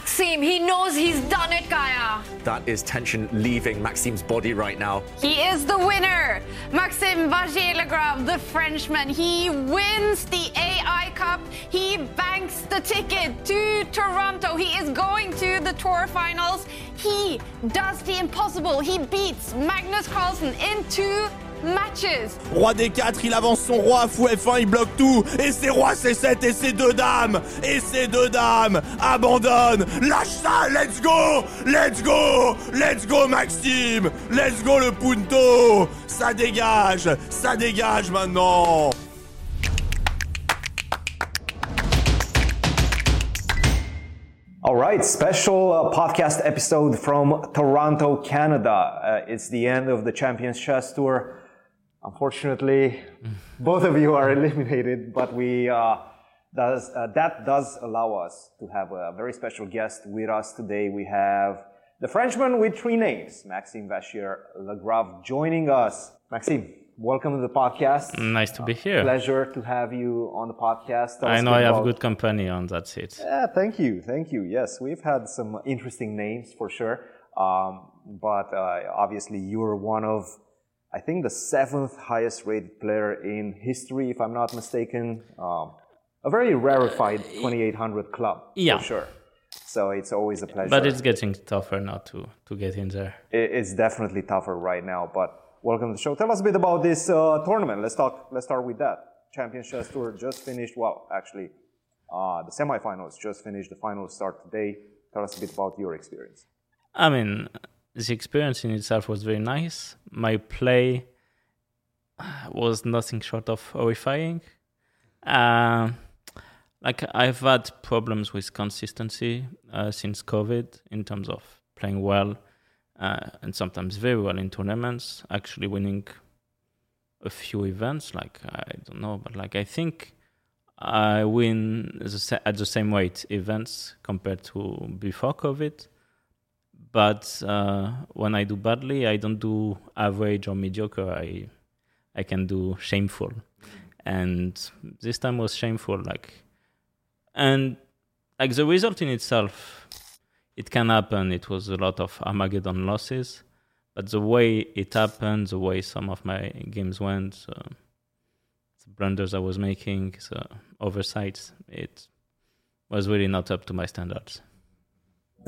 Maxime, he knows he's done it, Gaia. That is tension leaving Maxime's body right now. He is the winner. Maxime Vachier-Lagrave, the Frenchman. He wins the AI Cup. He banks the ticket to Toronto. He is going to the Tour Finals. He does the impossible. He beats Magnus Carlsen in two matches. Roi des 4, il avance son roi, fou F1, il bloque tout. Et c'est roi C7 et c'est deux dames. Et ces deux dames abandonnent. Lâche ça, let's go, let's go, let's go Maxime, let's go le punto. Ça dégage, ça dégage maintenant. All right, special uh, podcast episode from Toronto, Canada. Uh, it's the end of the Champions Chess Tour. Unfortunately, both of you are eliminated, but we uh, does uh, that does allow us to have a very special guest with us today. We have the Frenchman with three names, Maxime Vachier-Lagrave, joining us. Maxime, welcome to the podcast. Nice to be here. Pleasure to have you on the podcast. Tell I know I have about- good company on that seat. Yeah, thank you, thank you. Yes, we've had some interesting names for sure, um, but uh, obviously you're one of, I think, the seventh highest rated player in history, if I'm not mistaken. Um, a very rarefied 2800 club, yeah. for sure. So it's always a pleasure. But it's getting tougher now to, to get in there. It's definitely tougher right now. But welcome to the show. Tell us a bit about this uh, tournament. Let's talk. Let's start with that. Champions Chess Tour just finished. Well, actually, uh, the semifinals just finished. The finals start today. Tell us a bit about your experience. I mean, the experience in itself was very nice. My play was nothing short of horrifying. Uh, like I've had problems with consistency uh, since COVID in terms of playing well uh, and sometimes very well in tournaments. Actually, winning a few events, like I don't know, but like I think I win the, at the same weight events compared to before COVID but uh, when I do badly, I don't do average or mediocre. I I can do shameful, and this time was shameful. Like, and like the result in itself, it can happen. It was a lot of Armageddon losses, but the way it happened, the way some of my games went, uh, the blunders I was making, the oversights, it was really not up to my standards.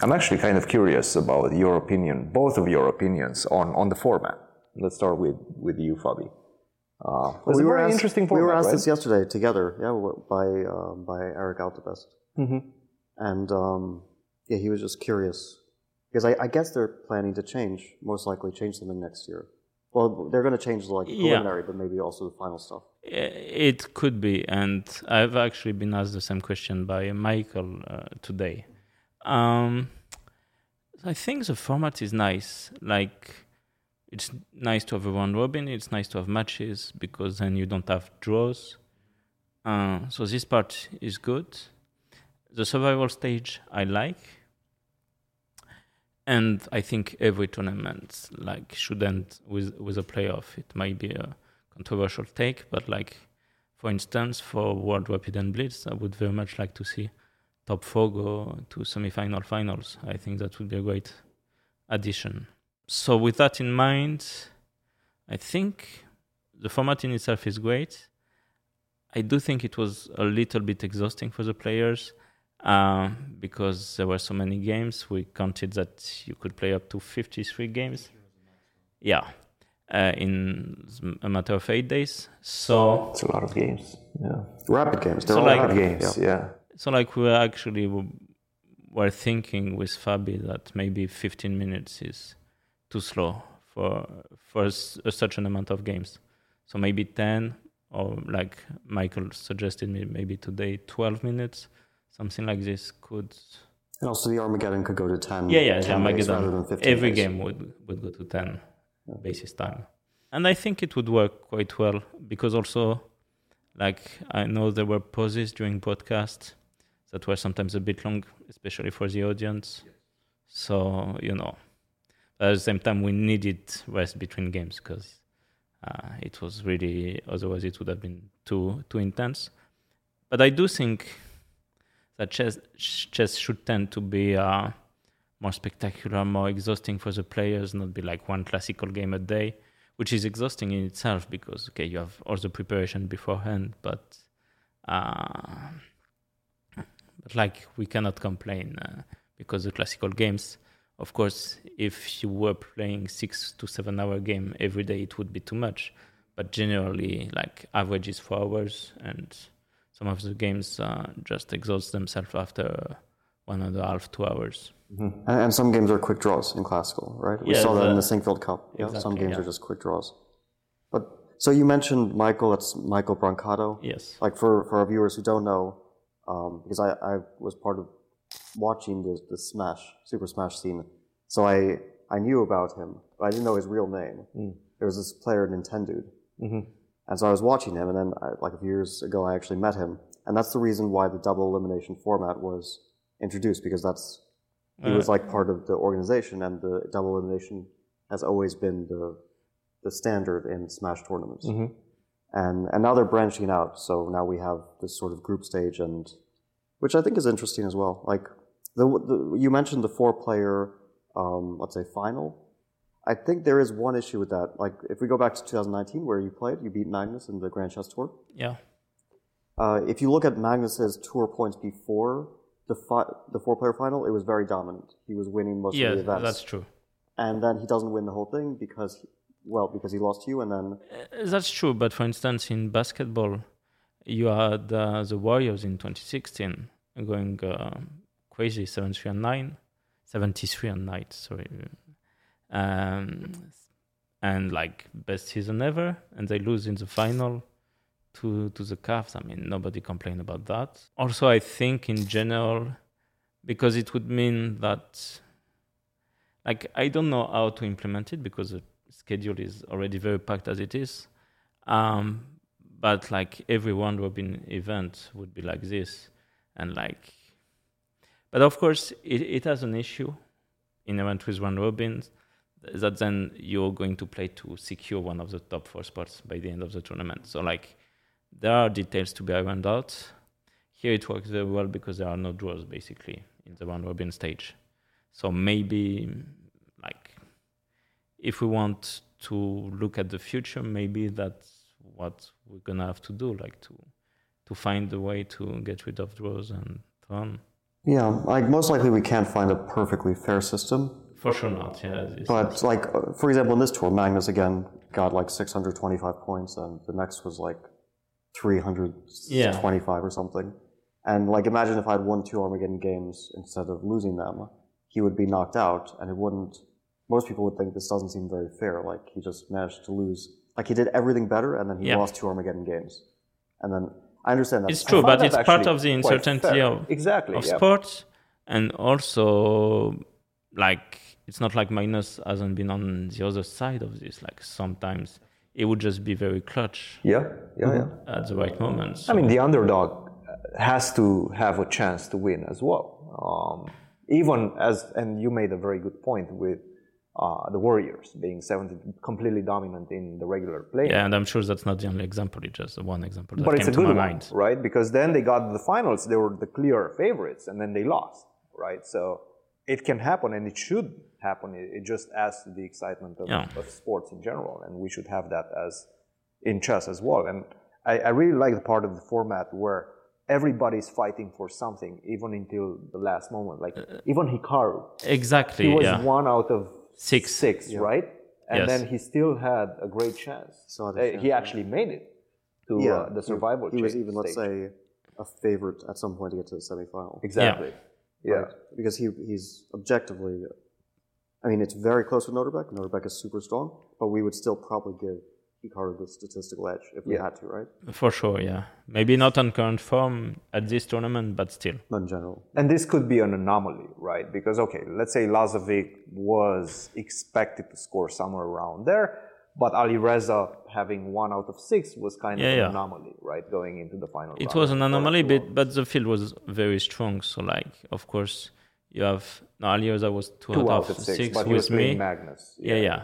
I'm actually kind of curious about your opinion, both of your opinions on, on the format. Let's start with, with you, Fabi. Uh, it was a very asked, interesting we were asked right? this yesterday together, yeah, by um, by Erik Allebest, Mm-hmm. and um, yeah, he was just curious because I, I guess they're planning to change, most likely change something next year. Well, they're going to change the like Yeah. preliminary, but maybe also the final stuff. It could be, and I've actually been asked the same question by Michael uh, today. Um, I think the format is nice. Like, it's nice to have a round robin. It's nice to have matches because then you don't have draws. Uh, so this part is good. The survival stage I like, and I think every tournament like should end with with a playoff. It might be a controversial take, but like for instance, for World Rapid and Blitz, I would very much like to see top four go to semi-final finals. I think that would be a great addition. So with that in mind, I think the format in itself is great. I do think it was a little bit exhausting for the players uh, because there were so many games. We counted that you could play up to 53 games. Yeah, uh, in a matter of eight days. So It's a lot of games. Yeah. Rapid games, they're So all like- rapid Games, yeah. So like we actually were thinking with Fabi that maybe 15 minutes is too slow for for such an amount of games. So maybe 10 or like Michael suggested me maybe today 12 minutes, something like this could And also the Armageddon could go to 10, yeah yeah 10 yeah, Armageddon. than 15 Every days. game would would go to 10 basis time. And I think it would work quite well because also like I know there were pauses during broadcast that were sometimes a bit long, especially for the audience. So you know, at the same time, we needed rest between games because uh, it was really otherwise it would have been too too intense. But I do think that chess chess should tend to be uh, more spectacular, more exhausting for the players, not be like one classical game a day, which is exhausting in itself because okay, you have all the preparation beforehand, but uh, but like we cannot complain uh, because the classical games. Of course, if you were playing six to seven hour game every day, it would be too much. But generally, like average is four hours, and some of the games uh, just exhaust themselves after one and a half, two hours. And, and some games are quick draws in classical, right? We Yeah, saw that in the- the Sinquefield Cup. Yeah, some games yeah. are just quick draws. But so you mentioned Michael. That's Michael Brancato. Yes. Like for, for our viewers who don't know, um, because I, I was part of watching the, the Smash Super Smash scene, so I I knew about him, but I didn't know his real name. Mm. There was this player Nintendude, mm-hmm. and so I was watching him, and then I, like a few years ago, I actually met him, and that's the reason why the double elimination format was introduced because that's he was like part of the organization, and the double elimination has always been the the standard in Smash tournaments. Mm-hmm. And and now they're branching out, so now we have this sort of group stage, and which I think is interesting as well. Like the, the you mentioned the four player, um, let's say final. I think there is one issue with that. Like if we go back to 2019, where you played, you beat Magnus in the Grand Chess Tour. Yeah. Uh, if you look at Magnus's tour points before the fi- the four player final, it was very dominant. He was winning most Yeah, of the events, that's true. and then he doesn't win the whole thing because, well, because he lost you, and then Uh, That's true, but for instance, in basketball, you had uh, the Warriors in 2016 going uh, crazy 7 3 and 9, 73 and 9, sorry. Um, and like best season ever, and they lose in the final to, to the Cavs. I mean, nobody complained about that. Also, I think in general, because it would mean that like I don't know how to implement it because schedule is already very packed as it is. Um, but like every one robin event would be like this, and like, but of course it, it has an issue in event with one robins that then you're going to play to secure one of the top four spots by the end of the tournament. So like there are details to be ironed out. Here it works very well because there are no draws basically in the one robin stage. So maybe if we want to look at the future, maybe that's what we're gonna have to do, like to to find a way to get rid of draws and so on. yeah, like most likely we can't find a perfectly fair system. For sure not, yeah. But like, for example, in this tour, Magnus again got like 625 points, and the next was like 325 or something. And like, imagine if I had won two Armageddon games instead of losing them, he would be knocked out, and it wouldn't. Most people would think this doesn't seem very fair. Like he just managed to lose. Like he did everything better, and then he Yeah. lost two Armageddon games. And then I understand that. it's true, but it's part of the uncertainty of Exactly, of yeah. sports, and also like it's not like Magnus hasn't been on the other side of this. Like sometimes it would just be very clutch Yeah, yeah, yeah. at the right moment. I mean, the underdog has to have a chance to win as well. Um, even as, and you made a very good point with uh, the Warriors being 70, completely dominant in the regular play. yeah, and I'm sure that's not the only example. It's just one example that but came it's a to good one, mind. right? Because then they got to the finals, they were the clear favorites, and then they lost, right? So it can happen, and it should happen. It, just adds to the excitement of, Yeah. of sports in general, and we should have that as in chess as well. And I, I really like the part of the format where everybody's fighting for something, even until the last moment. Like even Hikaru, Exactly. he was Uh, yeah. one out of Six. six, right? And Yes. then he still had a great chance. So Uh, he actually made it to yeah, uh, the survival. He was cha- even, let's say, a favorite at some point to get to the semifinal. exactly. Yeah. Right? Because he he's objectively, I mean, it's very close with Nodirbek. Nodirbek is super strong, but we would still probably give Hikaru the statistical edge if we Yeah. had to, right? For sure, yeah. Maybe not on current form at this tournament, but still. Not in general. And this could be an anomaly, right? Because okay, let's say Lazavik was expected to score somewhere around there, but Ali Reza having one out of six was kind Yeah, of an yeah. anomaly, right? Going into the final. It round. was an anomaly, but, but the field was very strong. So, like, of course, you have no, Reza was two, two out, of six, but he was with me. playing Magnus. yeah, yeah.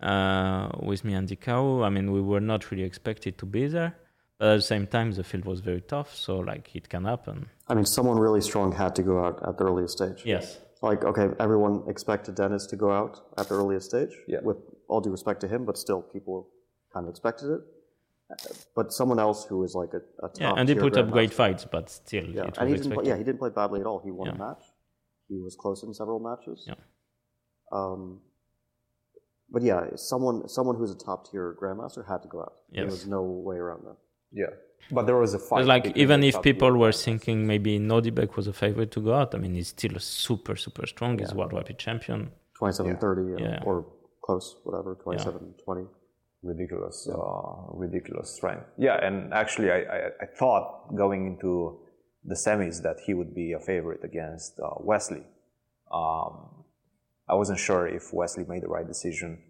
Uh, with me and Dikau. I mean, we were not really expected to be there, But at the same time, the field was very tough, so like it can happen. I mean, someone really strong had to go out at the earliest stage. Yes. Like, okay, everyone expected Dennis to go out at the earliest stage. Yeah. With all due respect to him, but still, people kind of expected it. Uh, But someone else who was like a, a top Yeah, and he put up great fights, but still, Yeah, it was and he didn't. Play, yeah, he didn't play badly at all. He won a match. He was close in several matches. Yeah. Um, but yeah, someone someone who's a top tier grandmaster had to go out. There was no way around that. Yeah, but there was a fight. Because like even if people were thinking maybe Nodirbek was a favorite to go out, I mean he's still a super super strong. Yeah. He's world rapid champion. 27 30 uh, Yeah. or close, whatever, 27 20. ridiculous, uh, ridiculous strength. Yeah, and actually, I, I, I thought going into the semis that he would be a favorite against uh, Wesley. Um, I wasn't sure if Wesley made the right decision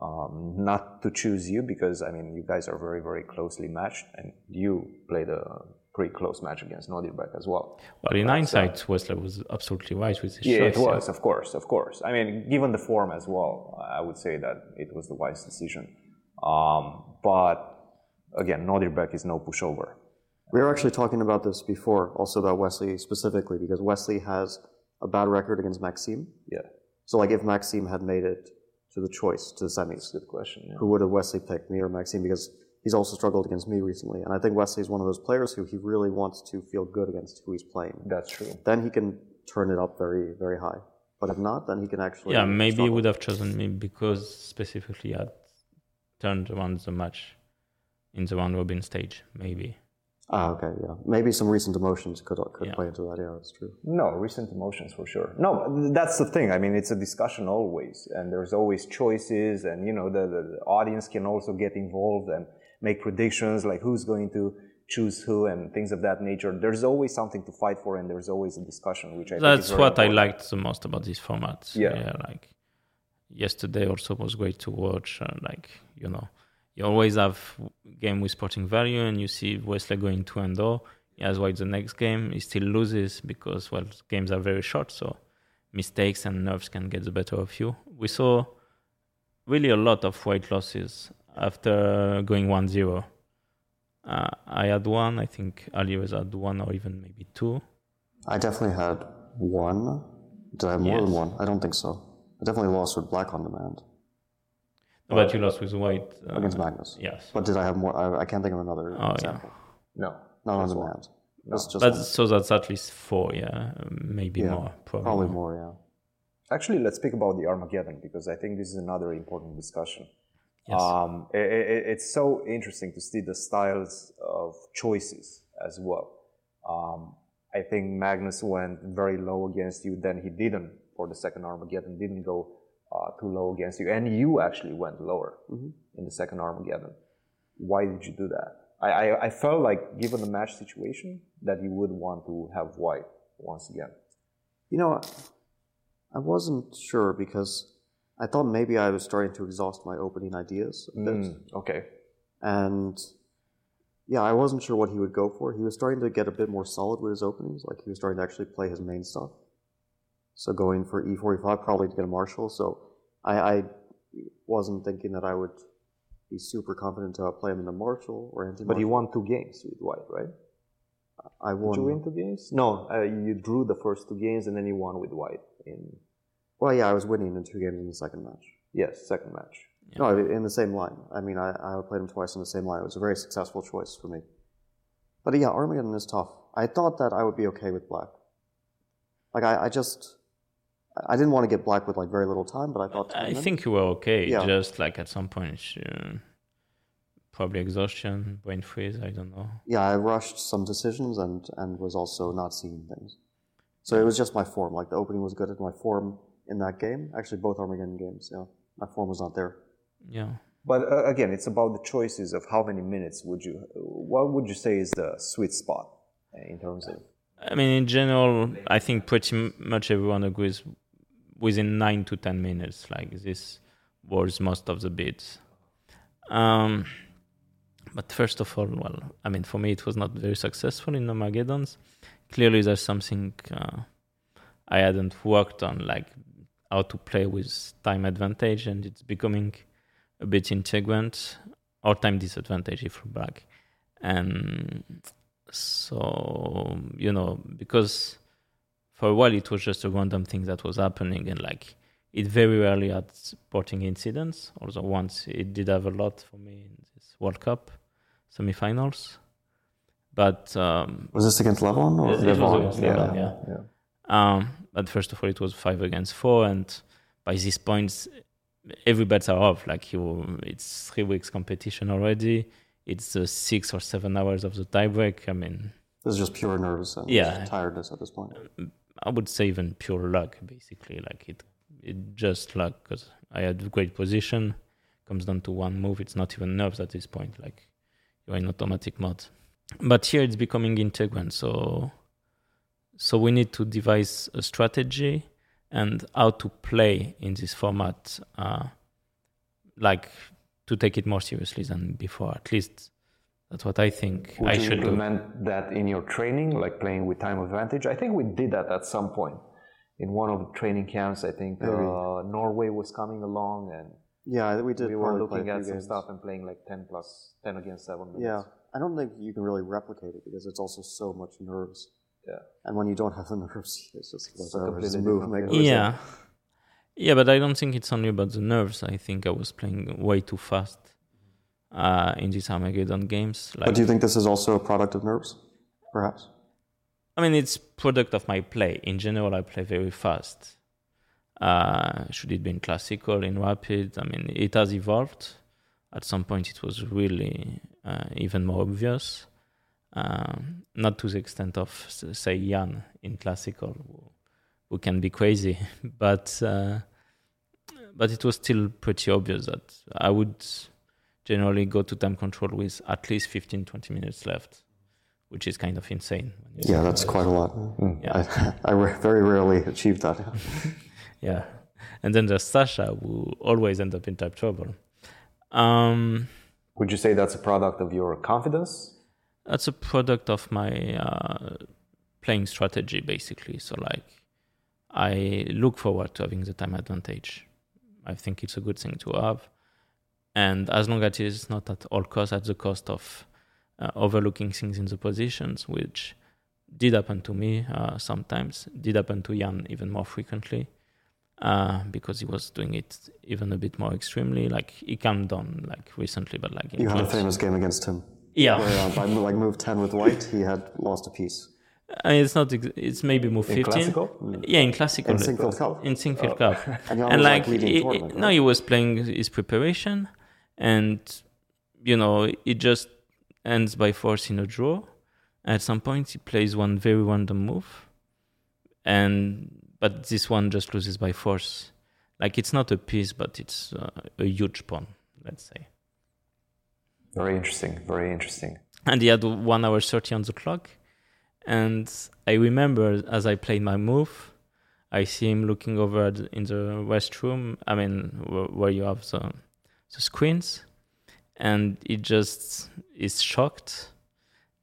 um, not to choose you because I mean you guys are very very closely matched, and you played a pretty close match against Nodirbek as well. But in hindsight, Wesley was absolutely right with his choice. Yeah, it was, of course, of course. I mean, given the form as well, I would say that it was the wise decision. Um, but again, Nodirbek is no pushover. We were actually talking about this before, also about Wesley specifically, because Wesley has a bad record against Maxime. Yeah, So, like, if Maxime had made it to the choice, to the semis, good question. Yeah. who would have Wesley picked, me or Maxime? Because he's also struggled against me recently. And I think Wesley is one of those players who he really wants to feel good against who he's playing. That's true. Then he can turn it up very, very high. But if not, then he can actually. yeah, maybe he would have chosen me because specifically I turned around the match in the round robin stage. Maybe. Ah, okay, yeah. Maybe some recent emotions could could Yeah. play into that. Yeah, that's true. No, recent emotions for sure. No, that's the thing. I mean, it's a discussion always, and there's always choices, and you know, the, the, the audience can also get involved and make predictions like who's going to choose who and things of that nature. There's always something to fight for, and there's always a discussion, which I think is That's very what I liked the most about this format. Yeah. like yesterday also was great to watch. Uh, like you know, you always have game with sporting value, and you see Wesley going two and zero. He has why the next game he still loses because well games are very short, so mistakes and nerves can get the better of you. We saw really a lot of weight losses after going 1-0. Uh, I had one. I think Ali was had one or even maybe two. I definitely had one. Did I have more than one? I don't think so. I definitely lost with black on demand But you lost with white. Uh, against Magnus. Yes. But did I have more? I, I can't think of another Oh, yeah. No, Not on the one. demand. That's just But one. so that's at least four, yeah, maybe Yeah, more, probably. probably more. Yeah. Actually, let's speak about the Armageddon because I think this is another important discussion. Yes. Um, i i- it's so interesting to see the styles of choices as well. Um, I think Magnus went very low against you, then he didn't for the second Armageddon, didn't go uh, too low against you, and you actually went lower in the second Armageddon. Why did you do that? I, I, I felt like, given the match situation, that you would want to have white once again. You know, I wasn't sure because I thought maybe I was starting to exhaust my opening ideas a bit. Mm, okay. And yeah, I wasn't sure what he would go for. He was starting to get a bit more solid with his openings. Like he was starting to actually play his main stuff. So going for E45 probably to get a Marshall. So I, I wasn't thinking that I would be super confident to play him in the Marshall or anti But you won two games with white, right? I Did won. you win two games? No, uh, you drew the first two games and then you won with white in Well, yeah, I was winning in two games in the second match. yes second match. No, in the same line. I mean, I, I played him twice in the same line. It was a very successful choice for me. But yeah, Armageddon is tough. I thought that I would be okay with black. Like, I, I just. I didn't want to get black with like very little time, but I thought. I minutes- think you were okay. Yeah. Just like at some point, uh, probably exhaustion, brain freeze. I don't know. Yeah, I rushed some decisions and, and was also not seeing things. So it was just my form. Like, the opening was good at my form in that game. Actually, both Armageddon games, yeah. My form was not there. Yeah. But uh, again, it's about the choices of how many minutes would you. What would you say is the sweet spot uh, in terms of? I mean, in general, I think pretty much everyone agrees within nine to ten minutes. Like this was most of the beats. Um, but first of all, well, I mean, for me, it was not very successful in Armageddon's. Clearly, there's something uh, I hadn't worked on, like how to play with time advantage, and it's becoming a bit integrant or time disadvantage if you're back. and so you know because for a while it was just a random thing that was happening and like it very rarely had sporting incidents although once it did have a lot for me in this world cup semifinals but um, Was this against Levon or it was against yeah. Levon, yeah. Um, but first of all, it was five against four, and by these points, every bets are off. Like you, it's three weeks competition already. It's uh, six or seven hours of the tiebreak. I mean, This is just pure nerves and Yeah. tiredness at this point. I would say even pure luck, basically. Like it, it just luck because I had a great position. Comes down to one move. It's not even nerves at this point. Like you're in automatic mode. But here it's becoming integral. So, so we need to devise a strategy and how to play in this format. Uh, like to take it more seriously than before. At least that's what I think Would I you should do. implement that in your training, like playing with time advantage? I think we did that at some point in one of the training camps. I think uh, Norway was coming along, and Yeah, we did. we were looking at some games. stuff and playing like ten plus ten against seven minutes. Yeah, I don't think you can really replicate it because it's also so much nerves. Yeah. And when you don't have the nerves, it's just It's a whatever, just completely move, make feeling. it. Yeah. Yeah, but I don't think it's only about the nerves. I think I was playing way too fast uh, in these Armageddon games. Like, But do you think this is also a product of nerves, perhaps? I mean, it's product of my play. In general, I play very fast. Uh, should it be in classical, in rapid? I mean, it has evolved. At some point, it was really uh, even more obvious. Um, not to the extent of, say, Jan in classical, who, who can be crazy, but uh, but it was still pretty obvious that I would generally go to time control with at least 15, 20 minutes left, which is kind of insane. when Yeah, that's about quite a lot. Yeah. I, I very rarely achieve that. Yeah. And then there's Sasha, who always end up in type trouble. Um, Would you say that's a product of your confidence? that's a product of my uh, playing strategy, basically. So, like, I look forward to having the time advantage. I think it's a good thing to have. And as long as it is not at all costs, at the cost of uh, overlooking things in the positions, which did happen to me uh, sometimes, did happen to Jan even more frequently. Uh, because he was doing it even a bit more extremely. Like he calmed down like recently, but like You had a famous game against him. yeah. Where, uh, by like move 10 with white, he had lost a piece. I mean, it's not. ex- It's maybe move In fifteen. classical? Yeah, in classical. In Sinquefield Cup. In Sinquefield Cup. And and like, like, he- no, he was playing his preparation, and you know, it just ends by forcing a draw. At some point, he plays one very random move, and but this one just loses by force. Like it's not a piece, but it's uh, a huge pawn. Let's say. Very interesting. Very interesting. and he had one hour 30 on the clock and i remember as i played my move i see him looking over at- in the restroom i mean where, where you have the, the screens and he just is shocked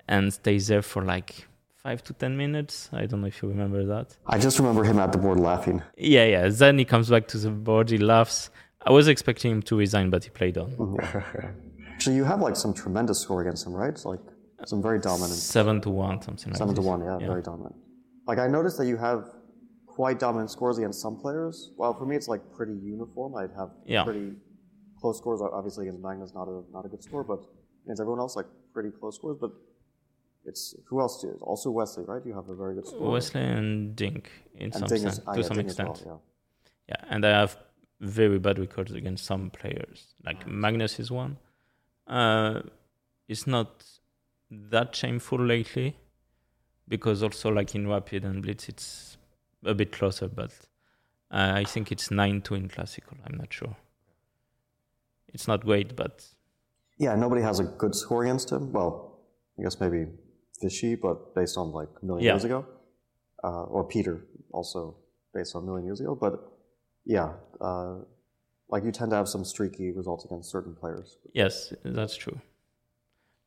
and stays there for like five to ten minutes i don't know if you remember that I just remember him at the board laughing. yeah yeah then he comes back to the board he laughs i was expecting him to resign but he played on mm-hmm. So you have like some tremendous score against him, right? It's like some very dominant. seven to one something like Seven to this. one, yeah, very dominant. Like I noticed that you have quite dominant scores against some players. Well, for me, it's like pretty uniform. I'd have Yeah. pretty close scores. Obviously, against Magnus, not a not a good score, but against everyone else, like pretty close scores. But it's who else? Do also Wesley, right? You have a very good score. Wesley and Dink in and some Ding sense, is, ah, to yeah, some Ding as well, extent. yeah. Yeah, and I have very bad records against some players. Like Magnus is one. Uh, it's not that shameful lately, because also like in Rapid and Blitz, it's a bit closer. But uh, I think it's nine two in classical. I'm not sure. It's not great, but Yeah, nobody has a good score against him. Well, I guess maybe Vishy, but based on like a million Yeah. years ago. Uh, or Peter, also based on a million years ago. But yeah, uh, like you tend to have some streaky results against certain players. yes, that's true.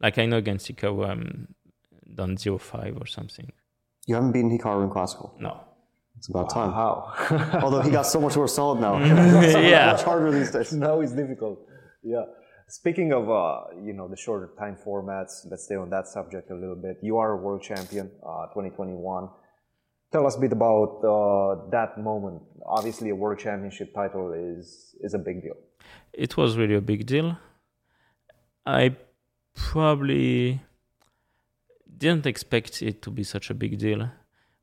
Like I know against Hikaru, I'm done 0-5 or something. You haven't beaten Hikaru in classical. No. It's about time. How? Although he got so much more solid now. Yeah. Much harder these days. now it's difficult. Yeah. Speaking of, uh, you know, the shorter time formats, let's stay on that subject a little bit. You are a world champion, uh, 2021. Tell us a bit about uh, that moment. Obviously, a world championship title is is a big deal. It was really a big deal. I probably didn't expect it to be such a big deal.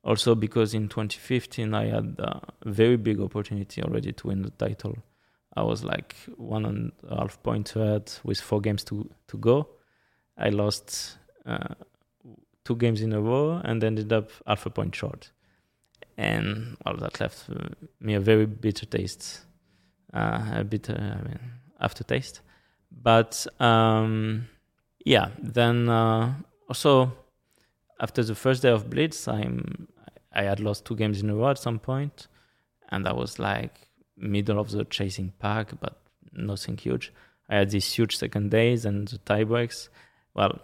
Also, because in 2015 I had a very big opportunity already to win the title. I was like one and a half point ahead with four games to, to go. I lost uh, two games in a row and ended up half a point short. And all that left uh, me a very bitter taste, uh, a bitter I mean, aftertaste. But um, yeah, then uh, also after the first day of Blitz, I'm I had lost two games in a row at some point, and I was like middle of the chasing pack, but nothing huge. I had these huge second days and the tie breaks. Well,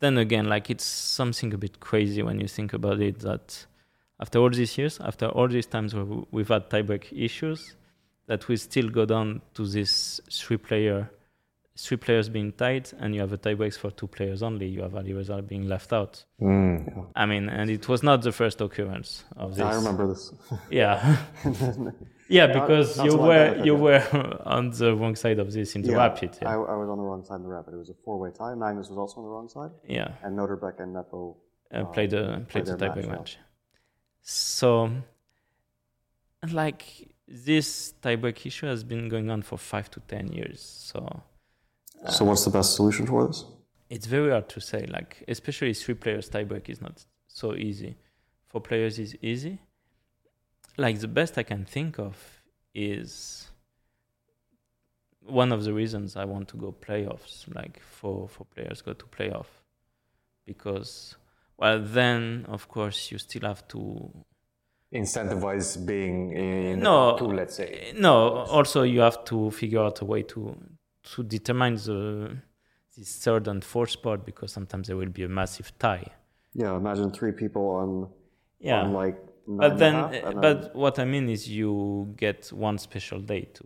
then again, like it's something a bit crazy when you think about it that after all these years, after all these times where we've had tiebreak issues, that we still go down to this three player three players being tied and you have a tiebreaks for two players only. You have Alireza being left out. Mm. I mean, and it was not the first occurrence of this. I remember this. Yeah, yeah, because not you were you yeah. were on the wrong side of this in the rapid. I, Yeah, I was on the wrong side in the rapid. It was a four-way tie. Magnus was also on the wrong side, yeah. and Nodirbek and Nepo. uh, played the played played the tiebreak match, match. So, like this tiebreak issue has been going on for five to ten years. So So what's the best solution for this? it's very hard to say. Like especially three players tiebreak is not so easy. Four players is easy. Like the best I can think of is one of the reasons I want to go playoffs. Like four four players go to playoff because well then of course you still have to Incentivize being in no two, let's say. no also you have to figure out a way to to determine the this third and fourth spot because sometimes there will be a massive tie. Yeah, imagine three people on, yeah. on like but then half, uh, but what i mean is you get one special day to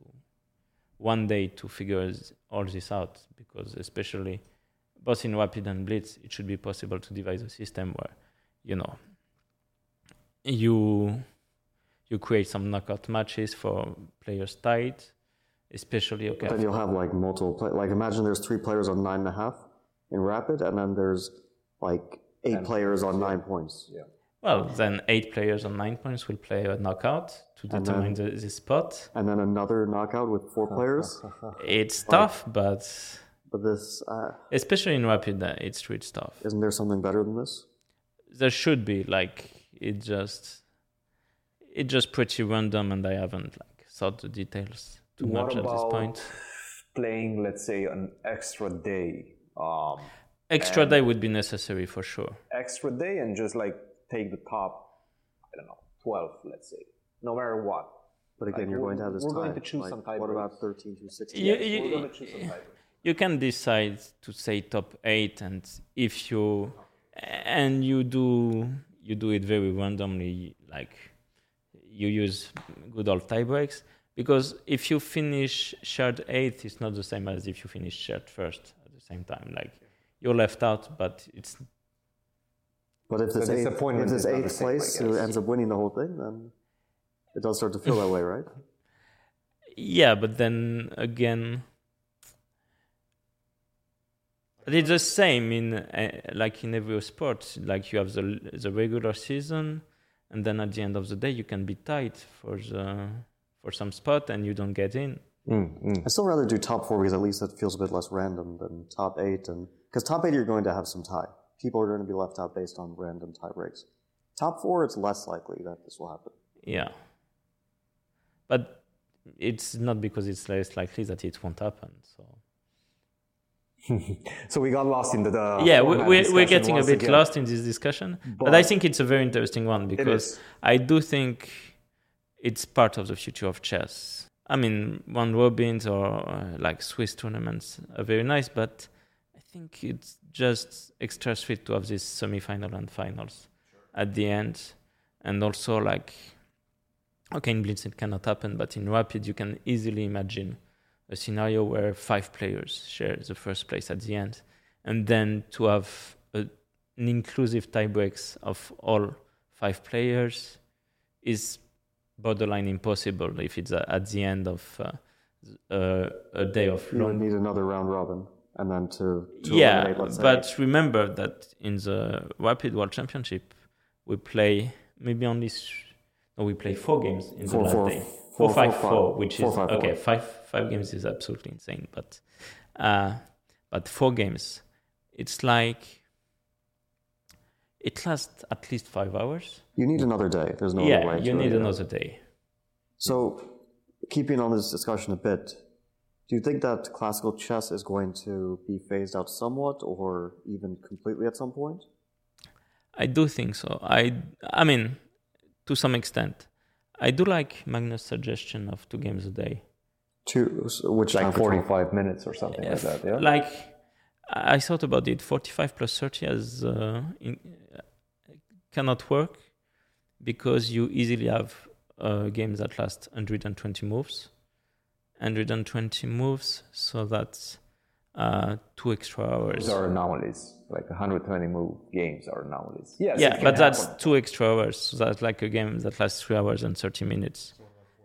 one day to figure all this out because especially both in rapid and blitz it should be possible to devise a system where you know you you create some knockout matches for players tied especially okay But then you'll have like multiple play- like imagine there's three players on nine and a half in rapid, and then there's like eight players on nine points. Yeah. well then eight players on nine points will play a knockout to And determine the, the spot And then another knockout with four players. it's tough but But this uh, especially in rapid uh, it's really tough isn't there something better than this? there should be like it just it just pretty random and i haven't like thought the details too What much at this about point playing, let's say, an extra day? Um, extra day would be necessary for sure extra day and just like take the top, I don't know, 12, let's say, no matter what. But again, Like, you're going to have this we're tie. going to choose like, some tie What breaks. about 13 through 16? You- Yes, you- we're going to choose some type. you can decide to say top eight and if you and you do you do it very randomly like you use good old tie breaks because if you finish shared eighth it's not the same as if you finish shared first at the same time like you're left out but it's But if this The eighth, disappointment if this is the eighth same, place who ends up winning the whole thing, then it does start to feel that way, right? Yeah, but then again, but it's the same in uh, like in every sport. Like you have the the regular season, and then at the end of the day, you can be tight for the for some spot, and you don't get in. Mm, mm. I'd still rather do top four because at least that feels a bit less random than top eight, and because top eight you're going to have some tie. People are going to be left out based on random tie breaks. Top four, it's less likely that this will happen. Yeah, but it's not because it's less likely that it won't happen. So So we got lost in the. the yeah, We, we're we're getting a bit again. lost in this discussion, but, But- I think it's a very interesting one because. I do think it's part of the future of chess. I mean, one robins or uh, like Swiss tournaments are very nice, but I think it's just extra sweet to have this semi-final and finals at the end, and also like, okay, in Blitz it cannot happen, but in Rapid you can easily imagine a scenario where five players share the first place at the end, and then to have a, an inclusive tiebreaks of all five players is borderline impossible if it's uh, at the end of uh, uh, a day of You would need another round robin, and then to, to yeah, eliminate, let's say, but remember that in the Rapid World Championship, we play maybe only s- no, we play four games in Four, the last four, day. four, Four, five, four, four, which is five, okay. Five five games is absolutely insane, but uh, but four games, it's like it lasts at least five hours. you need another day. There's no other way. yeah, way. you to need it. another day. So, keeping on this discussion a bit, do you think that classical chess is going to be phased out somewhat, or even completely at some point? I do think so. I I mean, to some extent, I do like Magnus' suggestion of two games a day. Two, which Like 45 minutes or something like that, yeah? Like I thought about it, 45 plus 30 as uh, in, cannot work because you easily have uh, games that last 120 moves, 120 moves, so that's uh, two extra hours. Those are anomalies. Like 120 move games are anomalies. Yes, yeah, can but that's happen. two extra hours. So that's like a game that lasts three hours and 30 minutes.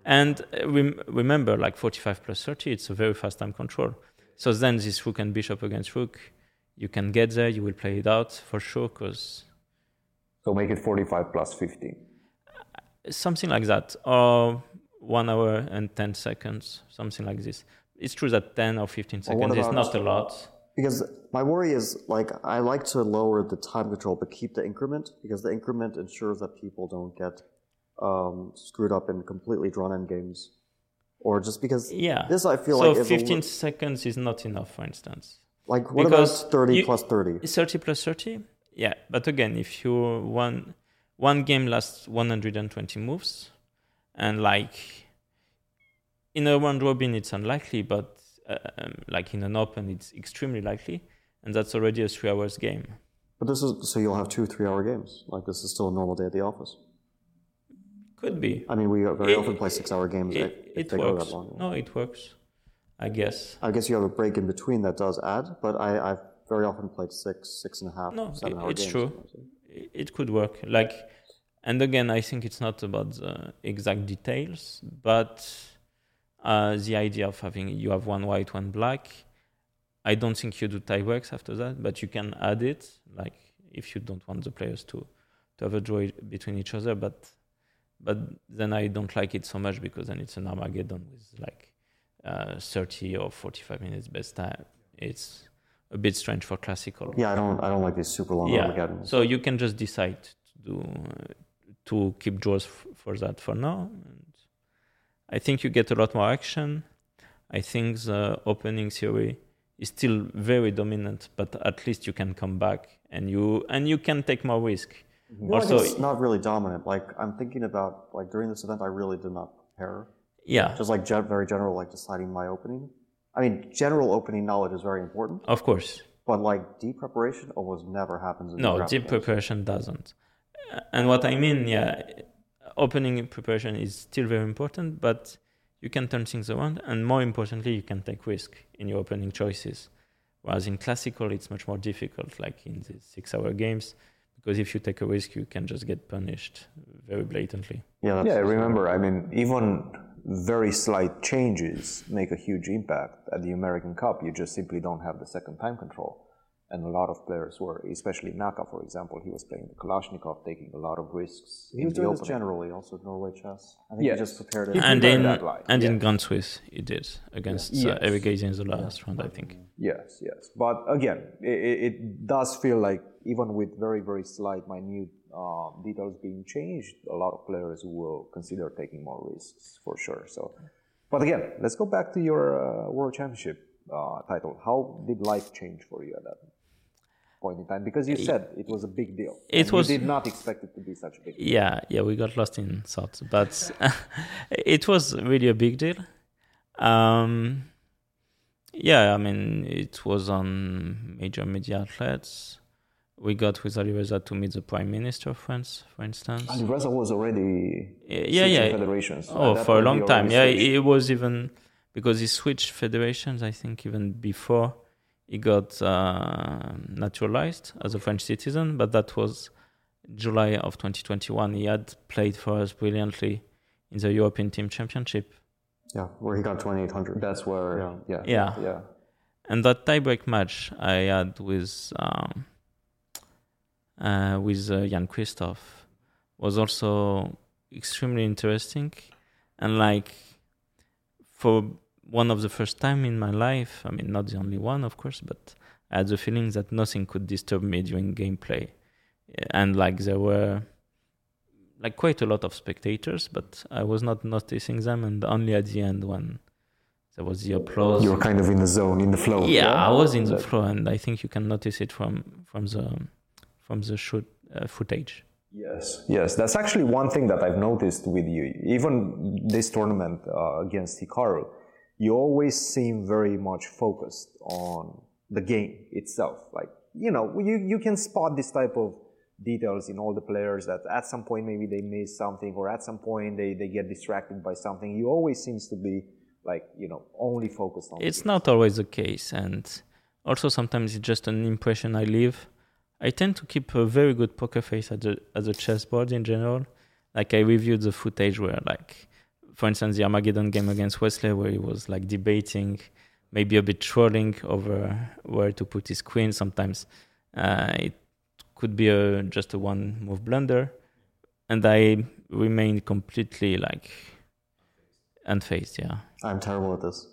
And uh, rem- remember, like 45 plus 30, it's a very fast time control. So then this rook and bishop against rook, you can get there, you will play it out for sure, because So make it 45 plus 15. something like that, or one hour and 10 seconds, something like this. It's true that 10 or 15 Well, seconds is not a lot. Because my worry is like I like to lower the time control but keep the increment because the increment ensures that people don't get um, screwed up in completely drawn end games, or just because Yeah. this I feel so like li- 15 seconds is not enough, for instance. like what because about thirty you- plus thirty? 30 plus 30 yeah but again if you one one game lasts 120 moves and like in a round robin it's unlikely but uh, um, like in an open it's extremely likely and that's already a three hours game But this is so you'll have two three hour games. Like this is still a normal day at the office. Could be I mean, we very It- often play six hour games it, it go works long. no it works i guess I guess you have a break in between that does add, but I, I've very often played six, six and a half, No, seven it- hour it's games. true. it it could work like and again i think it's not about the exact details but uh, the idea of having you have one white one black i don't think you do tie breaks after that but you can add it like if you don't want the players to to have a draw between each other but but then i don't like it so much because then it's an armageddon with like uh, 30 or 45 minutes best time it's a bit strange for classical Yeah, I don't, I don't like these super long yeah. So you can just decide to do uh, to keep draws f- for that for now. And I think you get a lot more action. I think the opening theory is still very dominant, but at least you can come back and you and you can take more risk. Like Also, it's not really dominant. Like I'm thinking about like during this event, I really did not prepare. yeah, Just like ge- very general, like deciding my opening. I mean, general opening knowledge is very important, of course. but like deep preparation almost never happens. In No, deep games. preparation doesn't. And what I mean, yeah, opening preparation is still very important, but you can turn things around, and more importantly, you can take risk in your opening choices. Whereas in classical, it's much more difficult, like in the six-hour games, because if you take a risk, you can just get punished very blatantly. Yeah, that's, Yeah, remember, I mean, even very slight changes make a huge impact. At the American Cup, you just simply don't have the second time control. And a lot of players were, especially Naka, for example, he was playing the Kalashnikov, taking a lot of risks He in was the doing this generally, also Norway chess. I think Yes. he just prepared it. He and in that line, and in yes. Grand Swiss, he did against Yes. uh, Erigaisi in the last round, I think. Yes, yes. But again, it, it does feel like even with very, very slight, minute um, details being changed, a lot of players will consider taking more risks for sure. So, but again, let's go back to your uh, World Championship uh, title. How did life change for you at that point in time? Because you said it was a big deal. It was- did not expect it to be such a big deal. Yeah, yeah, we got lost in thought, but it was really a big deal. Um, yeah, I mean, it was on major media outlets. We got with Alireza to meet the Prime Minister of France, for instance. Alireza was already Yeah, yeah. federations. Oh, for a long time. Yeah, it was even because he switched federations. I think even before he got uh, naturalized as a French citizen, but that was July of 2021. He had played for us brilliantly in the European Team Championship. Yeah, where he got 2800. That's where, Yeah. yeah, Yeah. yeah. And that tiebreak match I had with um, uh, with uh, Jan-Krzysztof was also extremely interesting, and like for one of the first time in my life, I mean not the only one, of course, but I had the feeling that nothing could disturb me during gameplay, and like there were like quite a lot of spectators, but I was not noticing them, and only at the end when there was the applause. You were kind of in the zone, in the flow. Yeah, I was in the flow, and I think you can notice it from from the from the shoot uh, footage. Yes, yes, that's actually one thing that I've noticed with you. Even this tournament uh, against Hikaru, you always seem very much focused on the game itself. Like, you know, you, you can spot this type of details in all the players that at some point maybe they miss something or at some point they, they get distracted by something. You always seems to be like, you know, only focused on It's not always the case, and also sometimes it's just an impression I leave. I tend to keep a very good poker face at the at the chessboard in general. Like I reviewed the footage where, like, for instance, the Armageddon game against Wesley, where he was like debating, maybe a bit trolling over where to put his queen. Sometimes uh, it could be a just a one move blunder, and I remained completely like unfazed. Yeah. I'm terrible at this.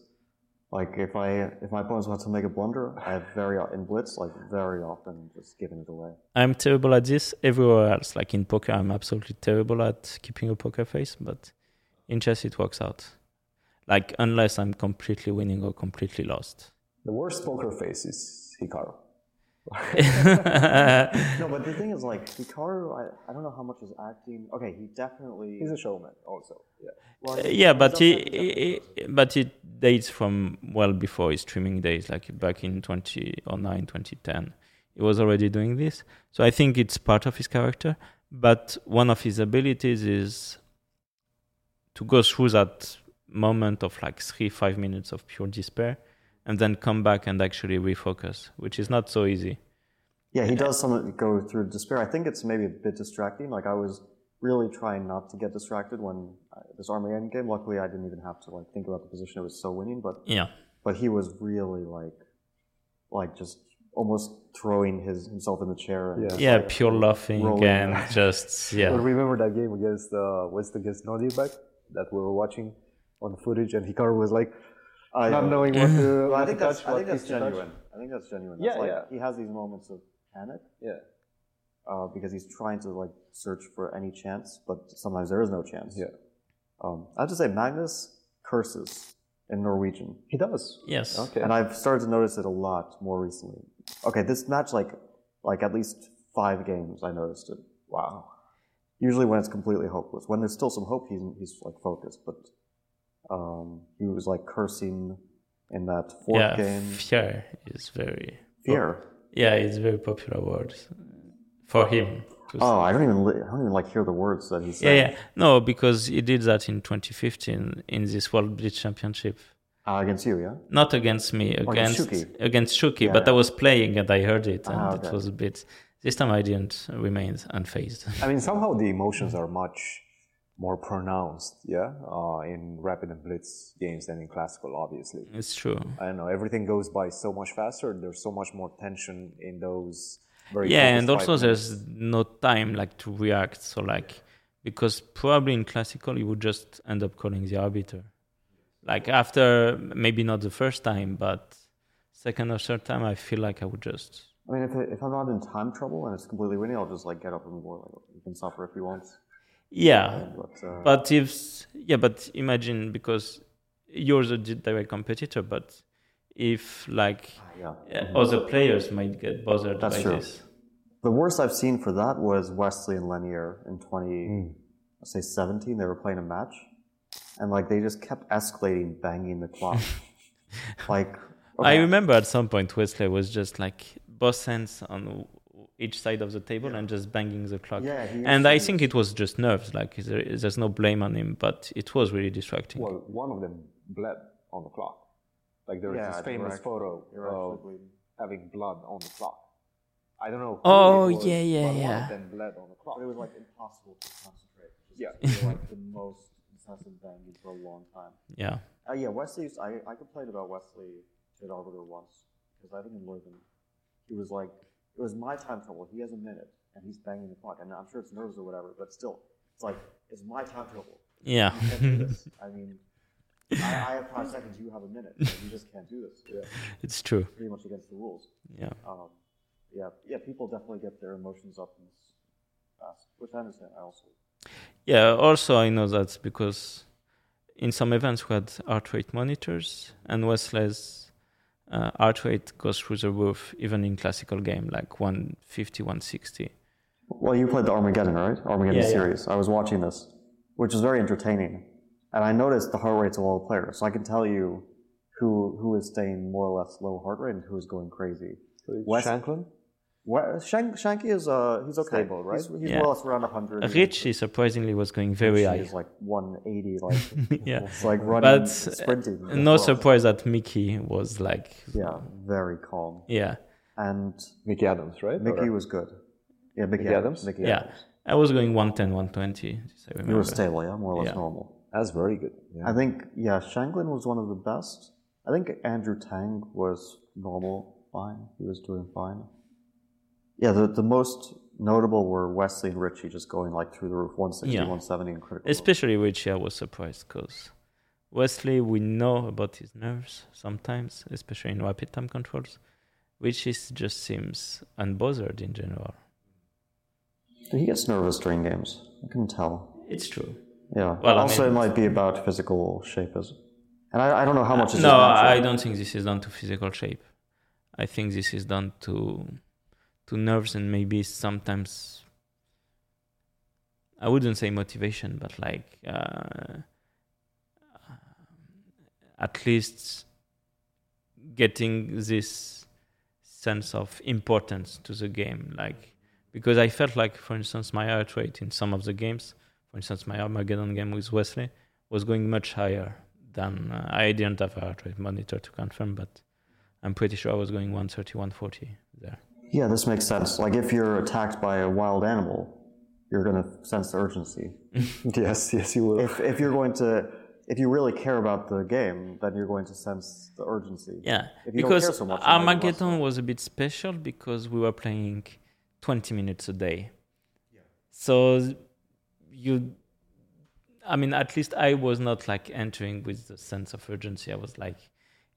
Like if I if my opponents want to make a blunder, I have very in blitz like very often just giving it away. I'm terrible at this everywhere else. Like in poker, I'm absolutely terrible at keeping a poker face, but in chess, it works out. Like, unless I'm completely winning or completely lost. The worst poker face is Hikaru. No, but the thing is like Hikaru, I, I don't know how much is acting. Okay, he definitely. He's a showman also. Yeah. well, Uh, yeah, but he, he, he- but it dates from well before his streaming days, like back in 2009, 2010. He was already doing this, so I think it's part of his character. But one of his abilities is to go through that moment of like three, five minutes of pure despair, and then come back and actually refocus, which is not so easy. Yeah, he does some go through despair. I think it's maybe a bit distracting. Like I was really trying not to get distracted when uh, this Armageddon game. Luckily, I didn't even have to like think about the position. It was so winning, but Yeah. but he was really like like just almost throwing his himself in the chair. And just, Yeah, like, pure laughing rolling. and just But yeah. remember that game against uh, West against Nodirbek that we were watching on the footage, and Hikaru was like I, not knowing what to, Well, I think to that's touch. I think that's piece to touch. genuine. I think that's genuine. Yeah, like, yeah. He has these moments of panic Yeah, uh, because he's trying to like search for any chance, but sometimes there is no chance. yeah, Um, I have to say, Magnus curses in Norwegian. he does. Yes. Okay. and I've started to notice it a lot more recently. Okay, this match, like, like at least five games, I noticed it. wow. Usually, when it's completely hopeless, when there's still some hope, he's he's like focused. But um, he was like cursing in that fourth yeah, game. fear is very Fear. yeah, it's very popular word for him. Oh, I don't even li- I don't even like hear the words that he said. yeah. No, because he did that in 2015 in this World Blitz Championship. Uh, against you, yeah. Not against me, against against Shuki. against Shuki, Yeah, but yeah. I was playing and I heard it, and Ah, it was a bit. This time I didn't remain unfazed. I mean, somehow the emotions are much more pronounced, yeah, uh, in rapid and blitz games than in classical, obviously. it's true. I don't know, everything goes by so much faster. There's so much more tension in those very Yeah, and also moments. there's no time like to react. So like, because probably in classical you would just end up calling the arbiter. Like after maybe not the first time, but second or third time, I feel like I would just I mean, if, I- if I'm not in time trouble and it's completely winning, I'll just like get up and go. Like, you can suffer if you want. yeah. But uh, But if yeah, but imagine because you're the di- direct competitor, but if like yeah. uh, other players might get bothered That's by true. this. The worst I've seen for that was Wesley and Leinier in 20, let's say 17. They were playing a match, and like they just kept escalating, banging the clock. like, I remember at some point Wesley was just like both hands on each side of the table and just banging the clock. Yeah, and I think it was just nerves. Like there, there's no blame on him, but it was really distracting. Well, one of them bled on the clock. Like there was Yeah, this famous actually- photo actually of bleeding. having blood on the clock. I don't know. who Oh, it was, yeah, yeah, but one yeah. of them bled on the clock. But it was like impossible to concentrate. Just Yeah. like the most incessant banging for a long time. Yeah. Uh, yeah, Wesley. I, I complained about Wesley to Arbiter once because I think in Leuven, he was like, it was my time trouble. He has a minute and he's banging the clock, and I'm sure it's nerves or whatever, but still, it's like it's my time trouble. Yeah. You can't do this. I mean, I, I have five seconds. You have a minute. and you just can't do this. Yeah. it's true. Pretty much against the rules. Yeah. Um, yeah, yeah. People definitely get their emotions up in this fast, which I understand. I also. Yeah, also I know that because in some events we had heart rate monitors and Wesley's uh, heart rate goes through the roof even in classical game like 150, 160. Well, you played the Armageddon, right? Armageddon Yeah, yeah. series. I was watching this, which was very entertaining, and I noticed the heart rates of all the players, so I can tell you who who is staying more or less low heart rate and who is going crazy. West- Shankland? What, Shank, Shanky is uh he's okay. Stable, right? He's, he's Yeah. more or less around 100. Richie surprisingly was going very high. He's like 180, like Yeah. it's like running, But uh, sprinting. no well. surprise that Mickey was like, Yeah, very calm. yeah, And Mickey Adams, right? Mickey Or- was good. Yeah, Mickey, Mickey Adams. Adams? Mickey yeah. Adams. I was going 110, 120. Just I You were stable, yeah, more or less Yeah. normal. That's very good. Yeah. I think, yeah, Shankland was one of the best. I think Andrew Tang was normal, fine. He was doing fine. Yeah, the, the most notable were Wesley and Richie just going like through the roof, 160, Yeah. 170 in critical. Especially Richie, I was surprised because Wesley, we know about his nerves sometimes, especially in rapid time controls. Richie just seems unbothered in general. He gets nervous during games. I can tell. It's true. Yeah. Well, I also, mean- it might be about physical shape. Is and I, I don't know how uh, much is no. I don't think this is done to physical shape. I think this is done to to nerves and maybe sometimes I wouldn't say motivation, but like uh, at least getting this sense of importance to the game. Like because I felt like, for instance, my heart rate in some of the games, for instance, my Armageddon game with Wesley was going much higher than uh, I didn't have a heart rate monitor to confirm, but I'm pretty sure I was going 130, 140 there. Yeah, this makes sense. Like if you're attacked by a wild animal, you're going to sense the urgency. yes, yes, you will. if if you're going to if you really care about the game, then you're going to sense the urgency. Yeah, If you don't because care so much, it might be less. Armageddon was a bit special because we were playing 20 minutes a day. Yeah. So you, I mean, at least I was not like entering with the sense of urgency. I was like,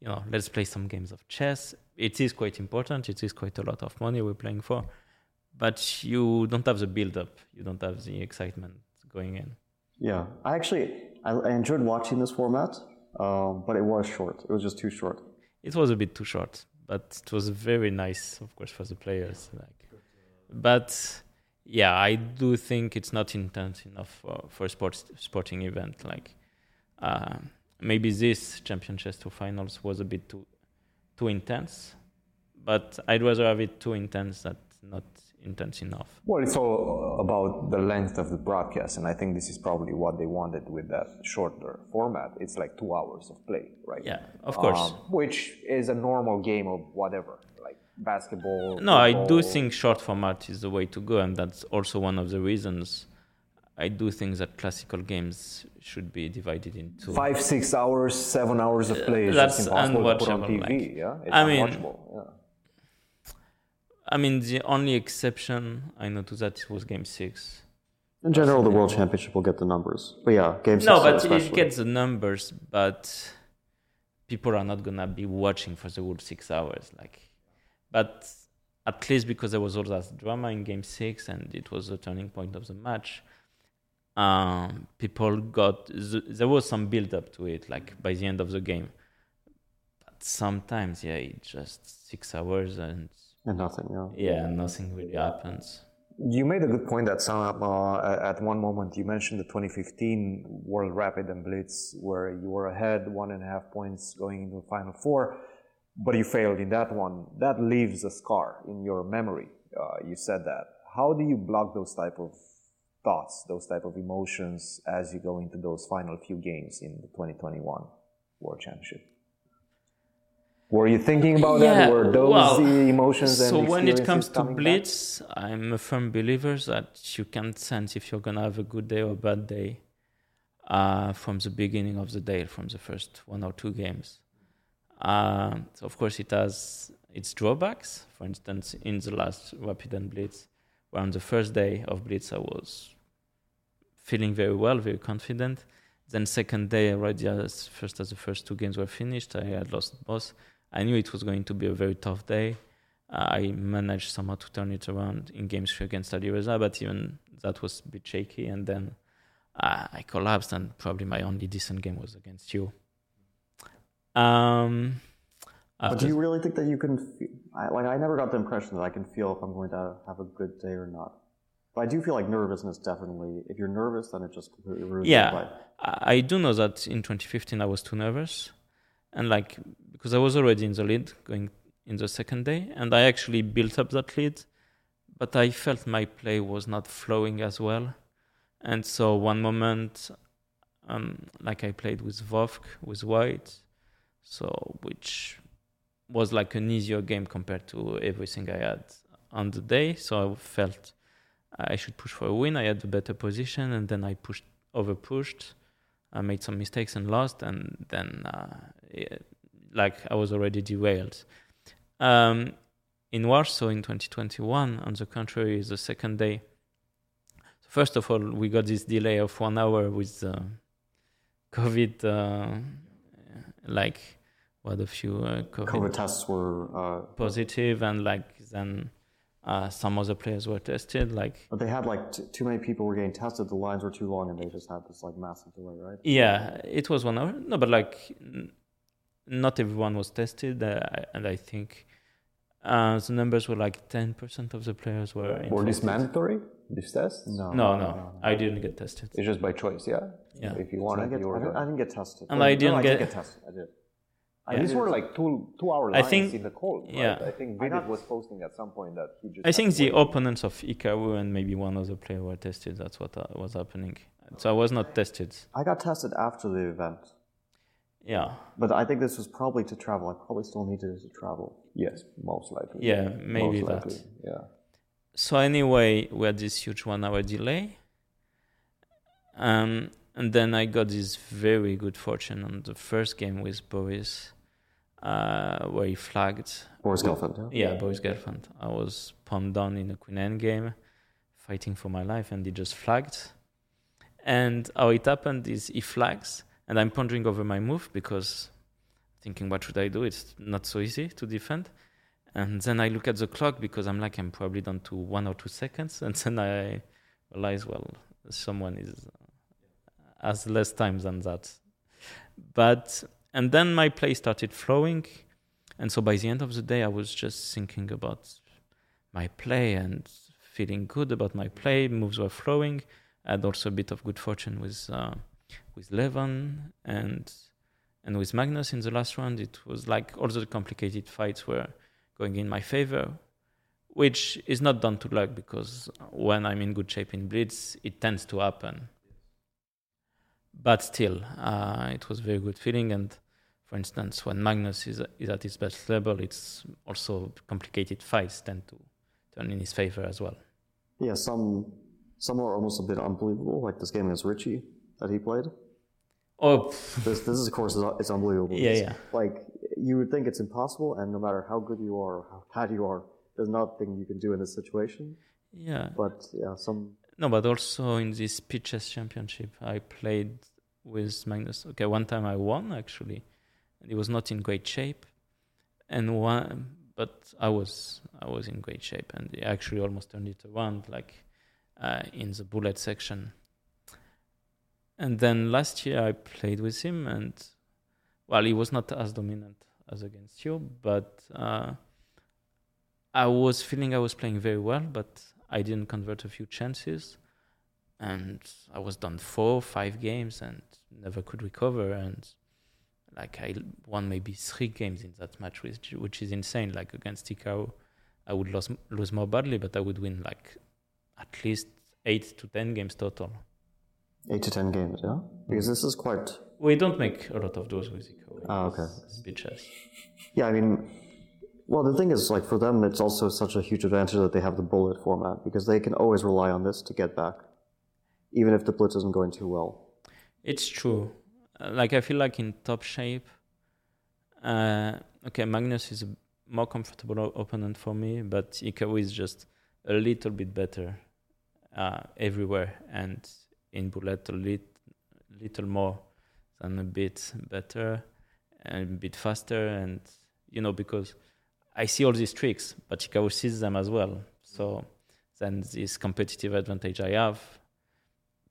you know, let's play some games of chess. It is quite important. It is quite a lot of money we're playing for, but you don't have the build up. You don't have the excitement going in. Yeah, I actually I, I enjoyed watching this format, um, but it was short. It was just too short. it was a bit too short, but it was very nice, of course, for the players. Like, but yeah, I do think it's not intense enough for, for a sports sporting event. Like, uh, maybe this Champion Chess Tour Finals was a bit too too intense, but I'd rather have it too intense than not intense enough. Well, it's all about the length of the broadcast, and I think this is probably what they wanted with that shorter format. It's like two hours of play, right? Yeah, of course. Um, which is a normal game of whatever, like basketball. No, I do think short format is the way to go, and that's also one of the reasons. I do think that classical games should be divided into five, six hours, seven hours of play is That's just impossible to put on unwatchable, TV. like- yeah, it's I mean- Yeah. I mean, the only exception I know to that was Game Six. In general, the World Championship will get the numbers. But yeah, games. No, but it gets the numbers, but people are not gonna be watching for the whole six hours. Like, but at least because there was all that drama in Game Six and it was the turning point of the match, um, people got th- there was some build up to it. Like by the end of the game, but sometimes, yeah, it just six hours and and nothing. Yeah. yeah, nothing really happens. You made a good point that some, uh, at one moment you mentioned the 2015 World Rapid and Blitz where you were ahead one and a half points going into the final four, but you failed in that one. That leaves a scar in your memory. Uh, you said that. How do you block those type of thoughts, those type of emotions as you go into those final few games in the 2021? World Championship? Were you thinking about Yeah, that? Were those well, the emotions and so when it comes to coming back? blitz i'm a firm believer that you can sense if you're gonna have a good day or a bad day uh, from the beginning of the day from the first one or two games uh, so of course it has its drawbacks for instance in the last rapid and blitz on the first day of blitz i was feeling very well very confident then second day already as first as the first two games were finished i had lost both I knew it was going to be a very tough day. I managed somehow to turn it around in game three against Alireza, but even that was a bit shaky. And then uh, I collapsed, and probably my only decent game was against you. Um, But do you really think that you can feel, I, like, I never got the impression that I can feel if I'm going to have a good day or not. But I do feel like nervousness definitely, if you're nervous, then it just completely ruins your yeah. I I do know that in 2015 I was too nervous, and like because I was already in the lead going in the second day, and I actually built up that lead, but I felt my play was not flowing as well, and so one moment, um, like I played with Vovk with White, so which was like an easier game compared to everything I had on the day, so I felt I should push for a win. I had a better position, and then I pushed over pushed. I made some mistakes and lost, and then uh, yeah, like I was already derailed. Um, in Warsaw in 2021, on the contrary, the second day. So First of all, we got this delay of one hour with uh, COVID, uh, like what a few uh, COVID, COVID tests were, uh, positive, and like then uh, some other players were tested, like but they had like t- too many people were getting tested, the lines were too long, and they just had this like massive delay, right? Yeah, it was one hour. No, but like, n- not everyone was tested, uh, and I think uh, the numbers were like ten percent of the players were. Were these infected. mandatory? These tests? No, No, no, I didn't get tested. It's just by choice, yeah. Yeah. If you I wanted, didn't, get, you were I, didn't, I didn't get tested. And Or- I didn't I get- did get tested. I did. Yeah. These were like two two hour I lines think- in the cold. Right? yeah. I think I got- Vidit was posting at some point that he just. I think the wait. opponents of Hikaru and maybe one other player were tested. That's what uh, was happening. So I was not tested. I got tested after the event, Yeah, but I think this was probably to travel. I probably still needed to travel. Yes, most likely. yeah, maybe most that. likely. Yeah. so anyway, we had this huge one hour delay. Um, and then I got this very good fortune on the first game with Boris, uh, where he flagged. Boris Gelfand, yeah? Yeah, Boris Gelfand. I was pawned down in a queen end game, fighting for my life, and he just flagged. And how it happened is he flags, and I'm pondering over my move because thinking, what should I do? It's not so easy to defend. And then I look at the clock because I'm like, I'm probably down to one or two seconds. And then I realize, well, someone is uh, has less time than that. But, and then my play started flowing. And so by the end of the day, I was just thinking about my play and feeling good about my play. Moves were flowing. I had also a bit of good fortune with uh, with Levon and and with Magnus in the last round. It was like all the complicated fights were going in my favor, which is not down to luck because when I'm in good shape in Blitz, it tends to happen. But still, uh, it was a very good feeling. And for instance, when Magnus is, is at his best level, it's also complicated fights tend to turn in his favor as well. Yeah, some some are almost a bit unbelievable, like this game against Richie that he played. Oh, This this is of course is it's unbelievable. Yeah, It's yeah. Like you would think it's impossible, and no matter how good you are or how bad you are, there's nothing you can do in this situation. yeah. But yeah, some No, but also in this speed chess championship, I played with Magnus. Okay, one time I won actually, and he was not in great shape, and one, but I was I was in great shape, and he actually almost turned it around, like uh, in the bullet section. And then last year I played with him, and well, he was not as dominant as against you, but uh, I was feeling I was playing very well, but I didn't convert a few chances, and I was done four, five games, and never could recover. And like I won maybe three games in that match, which which is insane. Like against Hikaru, I would lose lose more badly, but I would win like at least eight to ten games total. eight to ten games, yeah. Because this is quite We don't make a lot of those with Iko. Oh, ah, okay. speed chess. Yeah, I mean, well, the thing is, like, for them, it's also such a huge advantage that they have the bullet format because they can always rely on this to get back, even if the blitz isn't going too well. It's true. Like I feel like in top shape. Uh, okay, Magnus is a more comfortable opponent for me, but Hikaru is just a little bit better uh, everywhere, and in bullet a lit, little more than a bit better and a bit faster, and you know because I see all these tricks, but Hikaru sees them as well. So then this competitive advantage I have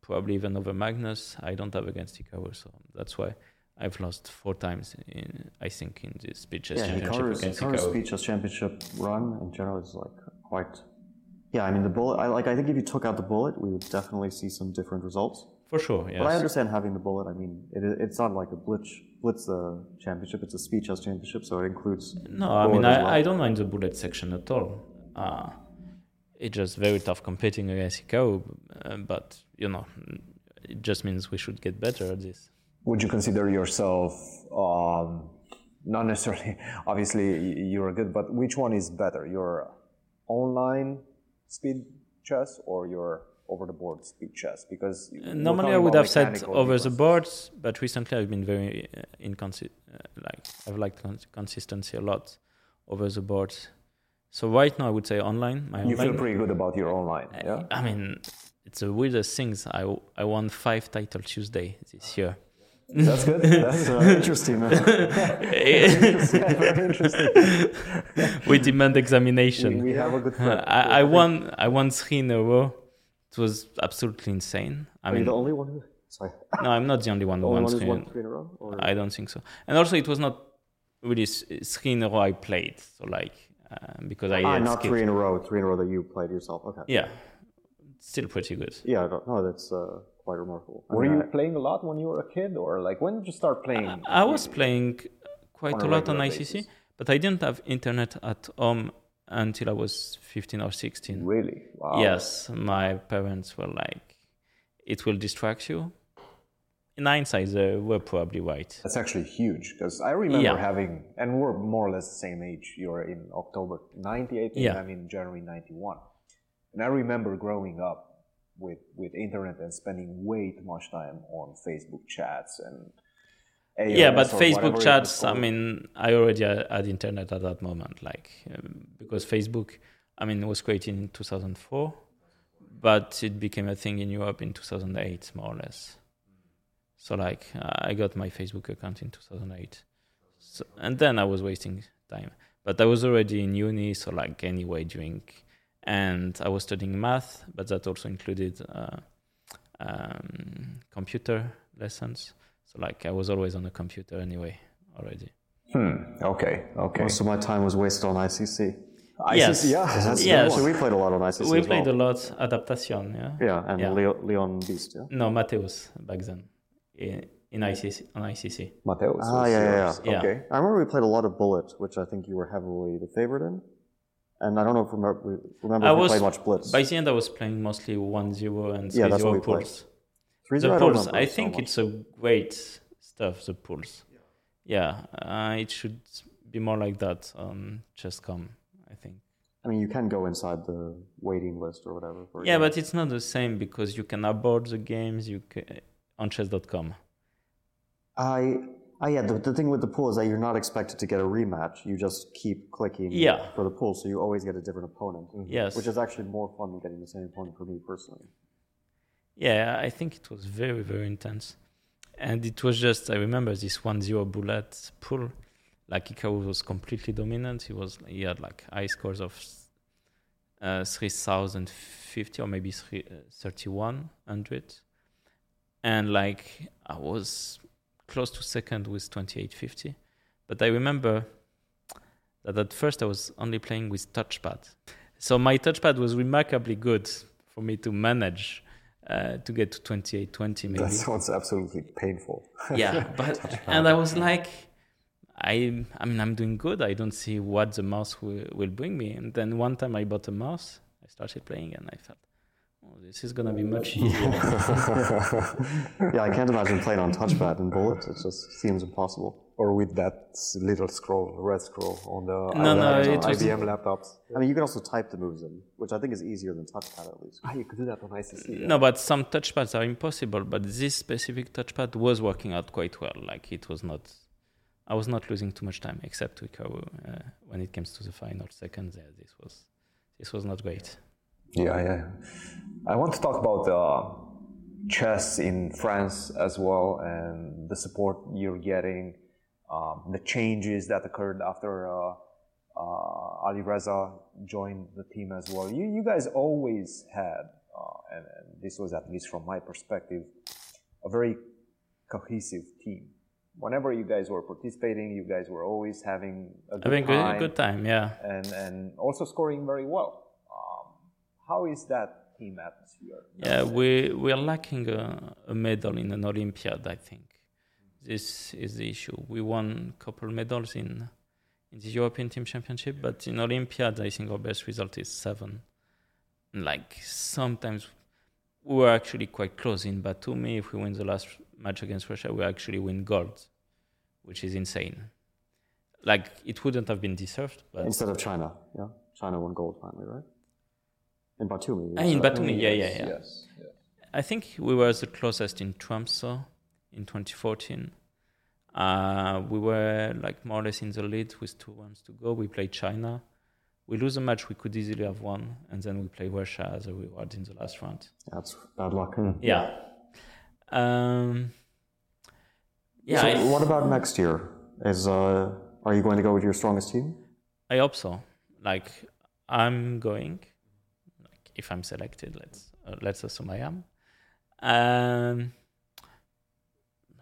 probably even over Magnus. I don't have against Hikaru, so that's why I've lost four times. In, I think in this speed chess Yeah, championship Hikaru's, against Hikaru's Hikaru. speed chess championship run in general is like quite. Yeah, I mean the bullet. I like. I think if you took out the bullet, we would definitely see some different results. For sure, yes. But I understand having the bullet. I mean, it, it's not like a blitz blitz uh, championship. It's a speed chess championship, so it includes. no, I mean I, well. I don't mind the bullet section at all. Uh, it's just very tough competing against Hikaru, uh, but you know, it just means we should get better at this. Would you consider yourself, um, not necessarily, obviously you're good, but which one is better? Your online speed chess or your over the board speed chess? Because Normally, I would have said over the boards, but recently I've been very uh, inconsi- uh, like I've liked cons- consistency a lot over the boards. So right now, I would say online. You online, feel pretty good about your online, yeah? I mean, it's the weirdest things. I I won five Titled Tuesday this year. That's good. That's Uh, interesting. man. very interesting. with demand examination. we have a good. I, I won. I won three in a row. It was absolutely insane. I Are you mean, the only one who? Sorry. no, I'm not the only one The who only one three. in- three in a row? Or? I don't think so. And also, it was not really three in a row I played. So like uh, because I ah, not skipped- three in a row. Three in a row that you played yourself. Okay. Yeah, still pretty good. Yeah. I don't- No, that's uh, quite remarkable. I Were mean, you I- playing a lot when you were a kid, or like when did you start playing? I was playing quite a a lot on ICC, basis. but I didn't have internet at home until I was 15 or 16. Really? Wow. Yes, my parents were like, "It will distract you." In hindsight, they were probably right. That's actually huge because I remember Yeah. having, and we're more or less the same age. You're in October 98, and I'm in January 91. And I remember growing up with, with internet and spending way too much time on Facebook chats and yeah, but AOS or whatever Facebook chats. I mean, I already had had internet at that moment, like um, because Facebook, I mean, was created in 2004, but it became a thing in Europe in 2008, more or less. So like, I got my Facebook account in 2008, so, and then I was wasting time. But I was already in uni, so like anyway, doing, and I was studying math, but that also included uh, um, computer lessons. So like I was always on a computer anyway already. Hmm. Okay. Okay. Most of my time was wasted on ICC. Yes. ICC, yeah. That's Yes. So we played a lot on ICC. we as played well. a lot adaptation, yeah. Yeah, and Yeah. Leon Beast. Yeah. No, Mateus back then in, in ICC on ICC. Mateus. Ah, was yeah, yeah, yeah. Okay. I remember we played a lot of Bullet, which I think you were heavily the favorite in. And I don't know if remember, we remember I if we was played much Blitz. by the end I was playing mostly 1-0 and 3-0 Yeah, that's what we played. pools. 3-0, The I don't I think much. it's a great stuff. The pools, yeah, uh, it should be more like that on Chess.com. I think. I mean, you can go inside the waiting list or whatever. For Yeah, your- but it's not the same because you can abort the games. You can, on Chess.com. I, I yeah. The, the thing with the pool is that you're not expected to get a rematch. You just keep clicking Yeah. for the pool, so you always get a different opponent. Yes. Which is actually more fun than getting the same opponent for me personally. Yeah, I think it was very, very intense. And it was just, I remember this 1 0 bullet pull. Like Hikaru was completely dominant. He was, he had like high scores of uh, 3050 or maybe three- uh, 3100. And like I was close to second with 2850. But I remember that at first I was only playing with touchpad. So my touchpad was remarkably good for me to manage uh, to get to 2820 maybe. That sounds absolutely painful. yeah, but and I was like, I I mean I'm doing good. I don't see what the mouse will, will bring me. And then one time I bought a mouse, I started playing, and I felt, oh, this is gonna be much easier. yeah, I can't imagine playing on touchpad and Bullet. It just seems impossible. or with that little scroll, red scroll on the No, no, IBM, it was- IBM laptops. I mean, you can also type the moves in, which I think is easier than touchpad at least. Ah, you could do that on ICC. yeah. No, but some touchpads are impossible. But this specific touchpad was working out quite well. Like it was not, I was not losing too much time, except with Hikaru uh, when it comes to the final seconds. Yeah, this was, this was not great. Yeah, yeah. I want to talk about uh, chess in France as well and the support you're getting, um, the changes that occurred after uh, uh, Alireza joined the team as well. You, you guys always had, uh, and, and this was at least from my perspective, a very cohesive team. Whenever you guys were participating, you guys were always having a good Having time a good time, yeah. and, and also scoring very well. How is that team atmosphere? Yeah, we we are lacking a, a medal in an Olympiad. I think this is the issue. We won a couple medals in in the European Team Championship, but in Olympiad, I think our best result is seven. Like sometimes we were actually quite close in Batumi. If we win the last match against Russia, we actually win gold, which is insane. Like it wouldn't have been deserved, but Instead of China, yeah? China won gold finally, right? In Batumi. Ah, in Batumi, yeah, yeah, yeah. Yes. yes. I think we were the closest in Tromsø in 2014. Uh, we were like more or less in the lead with two rounds to go. We played China. We lose a match we could easily have won, and then we play Russia as a reward in the last round. That's bad luck. Yeah. Um, yeah, So I, what about next year? Is uh, are you going to go with your strongest team? I hope so. Like I'm going. If I'm selected, let's uh, let's assume I am. Um,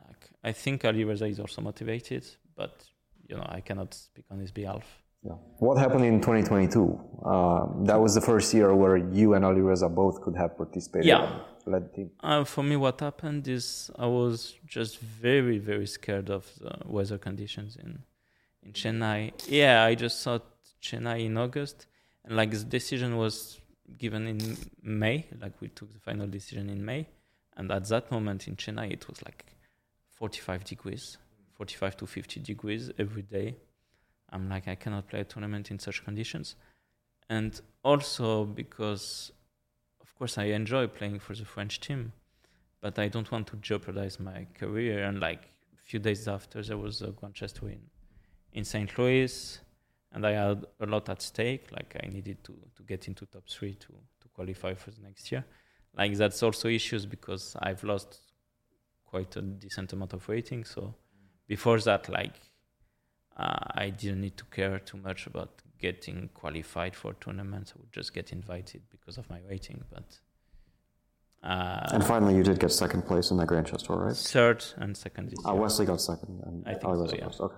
like I think Alireza is also motivated, but you know I cannot speak on his behalf. Yeah. What happened in 2022? Uh, that was the first year where you and Alireza both could have participated. Yeah. Led team. Uh, for me, what happened is I was just very, very scared of the weather conditions in in Chennai. Yeah, I just saw Chennai in August, and like the decision was given in May. Like we took the final decision in May, and at that moment in Chennai, it was like 45 degrees, 45 to 50 degrees every day. I'm like, I cannot play a tournament in such conditions, and also because of course I enjoy playing for the French team, but I don't want to jeopardize my career. And like a few days after, there was a Grand Chess Tour in, in St. Louis, and I had a lot at stake. Like I needed to, to get into top three to, to qualify for the next year. Like that's also issues because I've lost quite a decent amount of rating. So before that, like uh, I didn't need to care too much about getting qualified for tournaments. I would just get invited because of my rating. But uh, And finally, you did get second place in the Grand Chess Tour, right? third and second this Uh. Wesley got second, and I think so, yeah. first. Okay.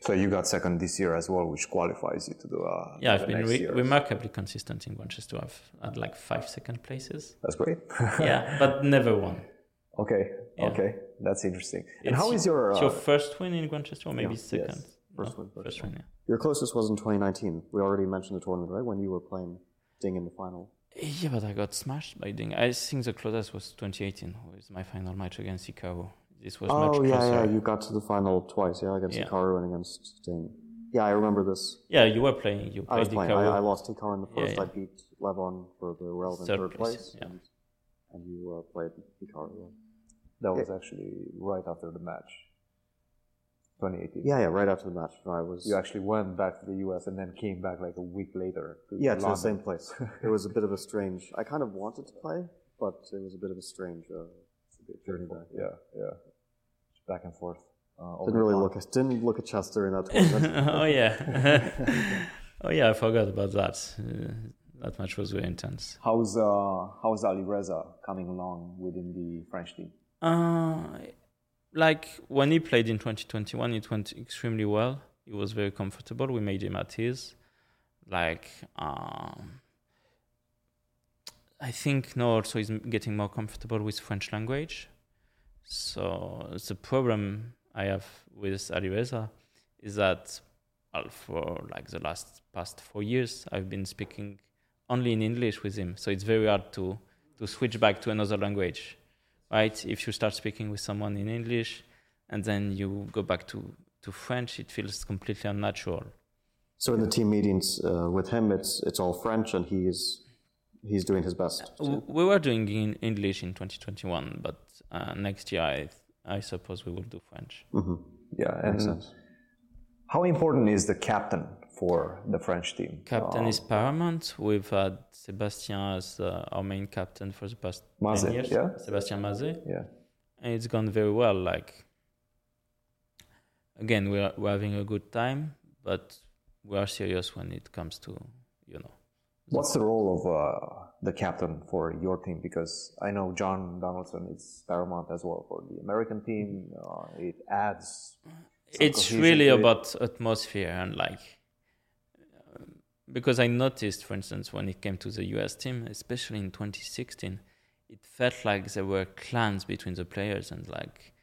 So you got second this year as well, which qualifies you to do. Uh, yeah, the I've been re- remarkably consistent in Manchester. I've had like five second places. That's great. yeah, but never won. okay. Yeah. Okay. That's interesting. And It's how is your? Uh, your first win in Manchester, or maybe Yeah, second? First No, win, first First win, yeah. Your closest was in 2019. We already mentioned the tournament, right? When you were playing Ding in the final. Yeah, but I got smashed by Ding. I think the closest was 2018, was my final match against Hikaru. This was much Oh yeah, closer. yeah. You got to the final twice, yeah, against Yeah. Hikaru and against Ding. Yeah, I remember this. Yeah, you were playing. You I was played playing. I, Hikaru. I lost Hikaru in the first. yeah. I beat Levon for the relevant Third third, place, place, yeah. and, and you uh, played Hikaru. Yeah. that was actually right after the match. 2018. yeah, yeah. Right after the match, I was. You actually went back to the US and then came back like a week later. To, yeah, to the same place. it was a bit of a strange. I kind of wanted to play, but it was a bit of a strange uh, journey back. Yeah, yeah. Back and forth. Uh, Didn't really time. look. Didn't look at chess during that tournament. oh yeah. oh yeah, I forgot about that. Uh, that match was very intense. How's uh, how's Alireza coming along within the French team? Uh, like when he played in 2021, it went extremely well. He was very comfortable. We made him at ease. Like, um, I think now also he's getting more comfortable with French language. So the problem I have with Alireza is that for like the last past four years, I've been speaking only in English with him. So it's very hard to to switch back to another language right? If you start speaking with someone in English, and then you go back to to French, it feels completely unnatural. So in the team meetings uh, with him, it's it's all French, and he's he's doing his best. W- We were doing in English in 2021, but uh, next year I I suppose we will do French. Yeah, and how important is the captain for the French team? Captain is paramount. We've had Sebastien as uh, our main captain for the past Mazet, 10 years. yeah? Sebastien Mazet. Yeah. and it's gone very well. Like again, we're we're having a good time, but we are serious when it comes to you know. What's the role of uh, the captain for your team? Because I know John Donaldson is paramount as well for the American team. Uh, it adds. it's really to it. about atmosphere and like because I noticed, for instance, when it came to the US team, especially in 2016, it felt like there were clans between the players and like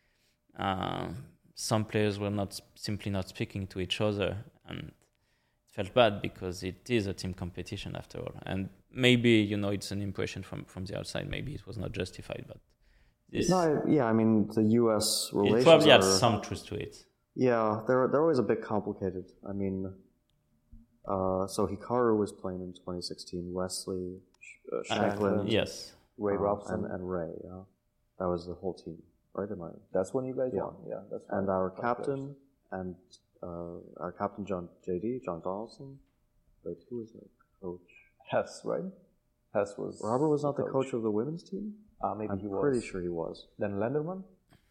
um, some players were not simply not speaking to each other and felt bad because it is a team competition after all and maybe you know it's an impression from from the outside maybe it was not justified but this No, yeah, I mean the U.S. it relations probably are, had some truth to it Yeah, they're they're always a bit complicated. I mean, uh, so Hikaru was playing in 2016. Wesley, Sh- uh, Shankland, yes Ray uh, Robson. and, and Ray. Yeah, that was the whole team, right? Am I? That's when you guys Yeah. won. Yeah, that's And our Five captain and uh, our captain John JD John Donaldson. Wait, who was the coach? Hess, right? Hess was. Robert was not the coach of the women's team. Uh, maybe I'm he was. pretty sure he was. Then Lenderman.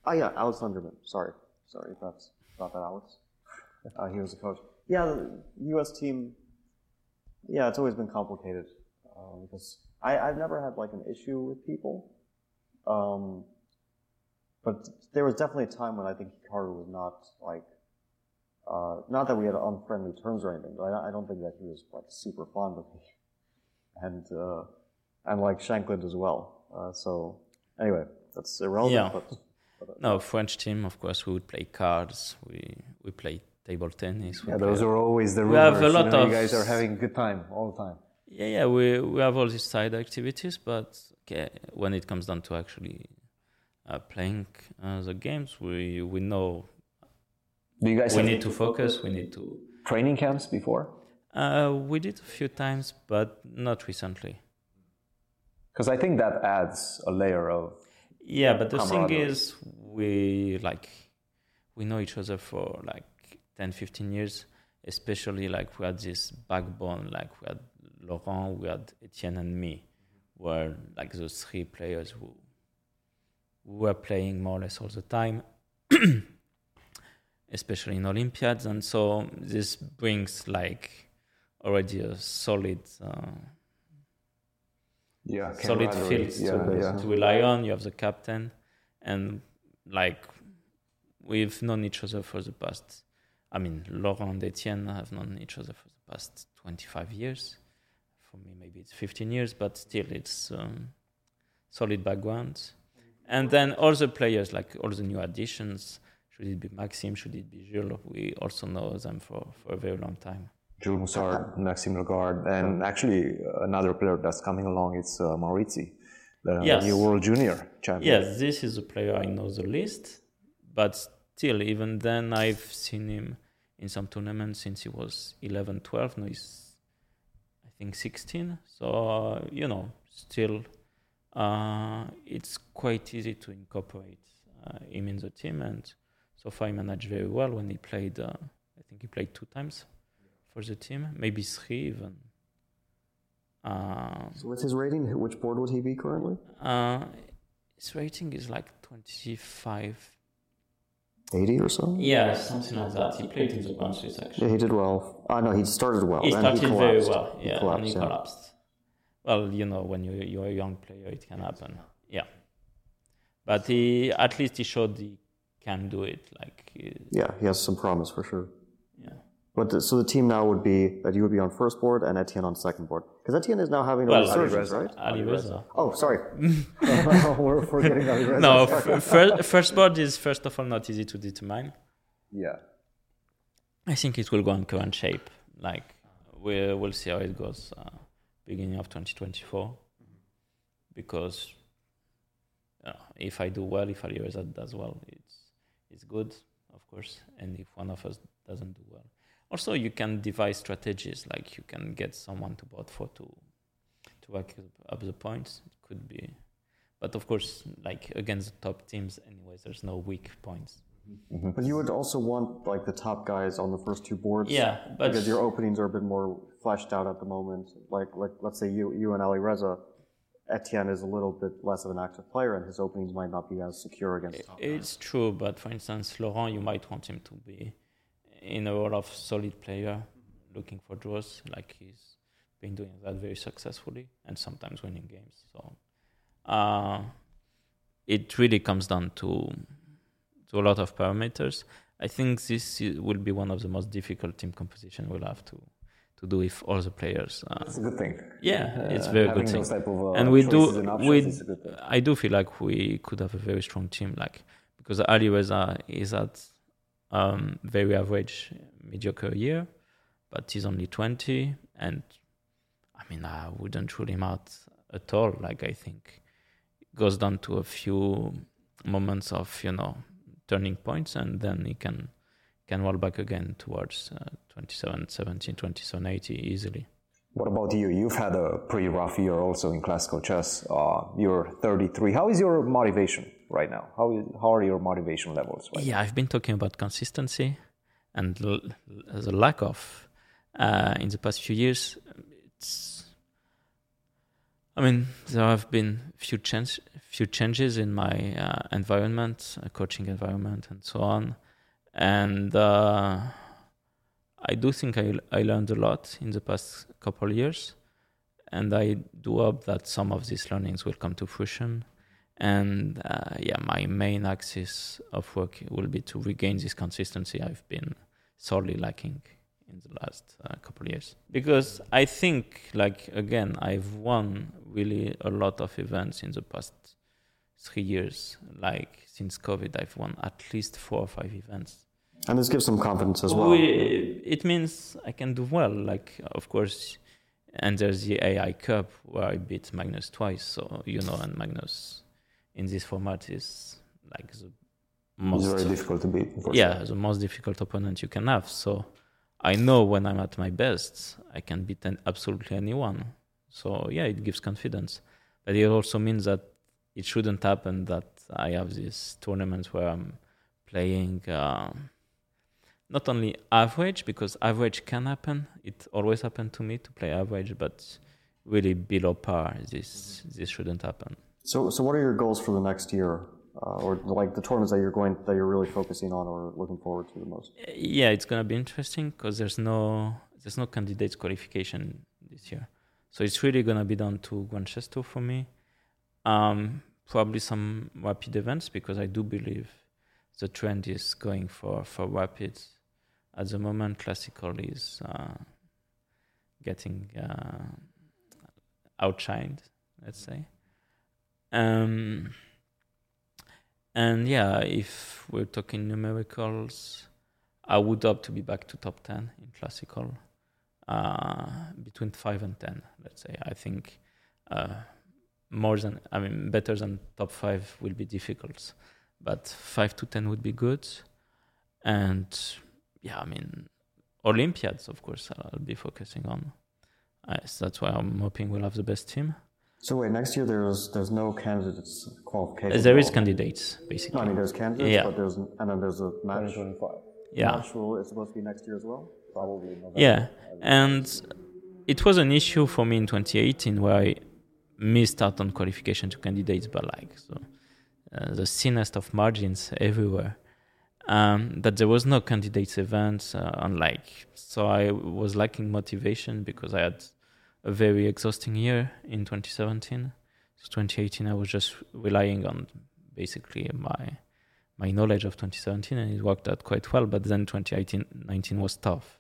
Oh yeah, Alex Lenderman. Sorry, sorry, that's not that Alex. Uh, he was the coach. Yeah, the U.S. team. Yeah, it's always been complicated uh, because I, I've never had like an issue with people, um, but there was definitely a time when I think Hikaru was not like, uh, not that we had unfriendly terms or anything, but I, I don't think that he was like super fond of me, and uh, and like Shankland as well. Uh, so anyway, that's irrelevant. Yeah. But, but no french team of course we would play cards we we play table tennis we Yeah, play- those are always the rumors. We rumors. have a lot you, know, of- you guys are having a good time all the time. Yeah, yeah, we we have all these side activities, but okay, when it comes down to actually uh, playing uh, the games, we we know Do you guys we need to focus. We need to. training camps before? Uh, we did a few times, but not recently. Because I think that adds a layer of. Yeah, but the thing is, we like we know each other for like 10, 15 years. Especially like we had this backbone, like we had Laurent, we had Etienne, and me, were like those three players who, who were playing more or less all the time, especially in Olympiads, and so this brings like already a solid. Uh, Yeah, solid camaraderie. field Yeah, to, yeah. to rely on. You have the captain, and like we've known each other for the past. I mean, Laurent and Etienne have known each other for the past 25 years. For me, maybe it's 15 years, but still, it's um, solid background. And then all the players, like all the new additions, should it be Maxim? should it be Jules, we also know them for, for a very long time. Jules Moussard, Maxime Lagarde, and actually another player that's coming along. It's uh, Maurizzi, the Yes. new World Junior champion. Yes, this is a player I know the least, but still, even then, I've seen him in some tournaments since he was 11, 12. Now he's, I think, 16. So, uh, you know, still, uh, it's quite easy to incorporate uh, him in the team. And so far, he managed very well when he played, uh, I think he played two times for the team, maybe three even. Um, So with his rating, which board would he be currently? uh, his rating is like 25. 80 or so? Yeah, something like that. He played in the Grand Yeah, actually. he did well. Uh, no, he started well. He started he very well. He Yeah, collapsed, and he yeah. collapsed. Well, you know, when you you're a young player, it can happen. Yeah, but he at least he showed he can do it. Like, he- Yeah, he has some promise for sure. yeah. But the, so the team now would be that you would be on first board and Etienne on second board because Etienne is now having a Well, resurgence, right? Alireza. Oh, sorry. We're forgetting Alireza. No, f- first board is first of all not easy to determine. Yeah. I think it will go on current shape. Like we we'll see how it goes uh, beginning of 2024. Because uh, if I do well, if Alireza does well, it's is good, of course, and if one of us doesn't do well. Also, you can devise strategies like you can get someone to bot for to to rack up the points. It could be, but of course, like against the top teams, anyways, there's no weak points. Mm-hmm. But you would also want like the top guys on the first two boards. Yeah, but because your openings are a bit more fleshed out at the moment. Like like let's say you you and Alireza, Etienne is a little bit less of an active player, and his openings might not be as secure against. top guys. It's true, but for instance, Laurent, you might want him to be in a role of solid player, looking for draws, like he's been doing that very successfully and sometimes winning games. So uh, it really comes down to to a lot of parameters. I think this will be one of the most difficult team composition we'll have to to do with all the players. Uh, It's a good thing. yeah, it's Uh, very good thing. type of, uh, and we do and we is a good thing. I do feel like we could have a very strong team like because Alireza is at um, very average mediocre year but he's only 20 and I mean I wouldn't rule him out at all like I think it goes down to a few moments of you know turning points and then he can can roll back again towards uh, 27 17 27 80 easily What about you? You've had a pretty rough year also in classical chess. Uh, you're 33. How is your motivation right now? How, is, how are your motivation levels right Yeah, I've been talking about consistency and l- l- the lack of uh, in the past few years. It's, I mean, there have been few change, few changes in my uh, environment, uh, coaching environment, and so on, and uh, I do think I I learned a lot in the past couple of years, and I do hope that some of these learnings will come to fruition. And uh, yeah my main axis of work will be to regain this consistency i've been sorely lacking in the last uh, couple of years. Because i think like again i've won really a lot of events in the past three years. Like since covid i've won at least four or five events And this gives some confidence as well. we, it means I can do well. Like, of course, and there's the AI Cup where I beat Magnus twice. So you know, and Magnus in this format is like the? It's most very difficult to beat. yeah the most difficult opponent you can have. So I know when I'm at my best, I can beat an, absolutely anyone. So yeah, it gives confidence, but it also means that it shouldn't happen that I have these tournaments where I'm playing. Um, not only average because average can happen. It always happened to me to play average but really below par this this shouldn't happen. So, so what are your goals for the next year, uh, or like the tournaments that you're going that you're really focusing on or looking forward to the most? yeah it's gonna be interesting because there's no there's no candidates qualification this year. So it's really gonna be down to Grand for me. Um probably some rapid events because i do believe the trend is going for for rapids at the moment classical is uh, getting uh, outshined let's say. Um and yeah if we're talking numericals i would hope to be back to top 10 in classical uh between 5 and 10 let's say. I think uh more than i mean better than top 5 will be difficult but 5 to 10 would be good. And yeah i mean olympiads of course i'll be focusing on uh, so that's why i'm hoping we'll have the best team So wait, next year there's there's no candidates qualification. there at is all? candidates No, basically I mean there's candidates, Yeah. but there's and then there's a match. 2025. yeah Match will, it's supposed to be next year as well. Probably November. Yeah, and it was an issue for me in 2018 where I missed out on qualification to candidates, but like so, uh, the thinnest of margins everywhere. Um, that there was no candidates event, uh, unlike so I was lacking motivation because I had a very exhausting year in 2017. So 2018, I was just relying on basically my my knowledge of 2017, and it worked out quite well. But then 2018, 19 was tough.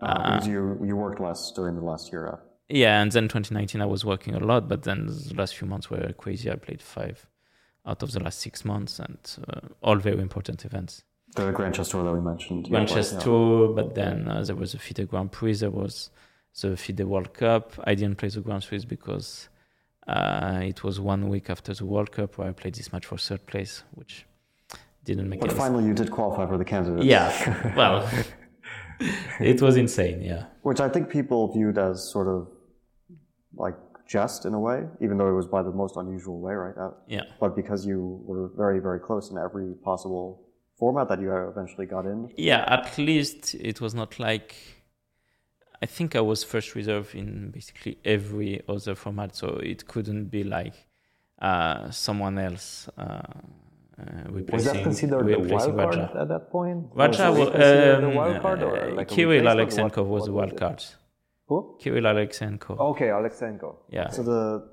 Uh, because you you worked less during the last year. Uh, Yeah, and then 2019 I was working a lot, but then the last few months were crazy. I played five out of the last six months, and uh, all very important events. the Grand Chess Tour that we mentioned. Grand Yeah, Chess yeah. Tour, but then uh, there was the FIDE Grand Prix, there was the FIDE World Cup. I didn't play the Grand Prix because uh, it was one week after the World Cup where I played this match for third place, which didn't make But finally, you did qualify for the candidate. Yeah, well, it was insane. Yeah, Which I think people viewed as sort of like jest in a way, even though it was by the most unusual way, right? Uh, yeah, But because you were very, very close in every possible format that you eventually got in. yeah. At least it was not like. I think I was first reserve in basically every other format, so it couldn't be like uh, someone else uh, uh. Was that considered the wild card at that point? Raja, was was, considered the um, wild card or like Kirill replacement? Alekseenko was the wild card. Who? Kirill Alekseenko. Okay, Alekseenko. Yeah. So the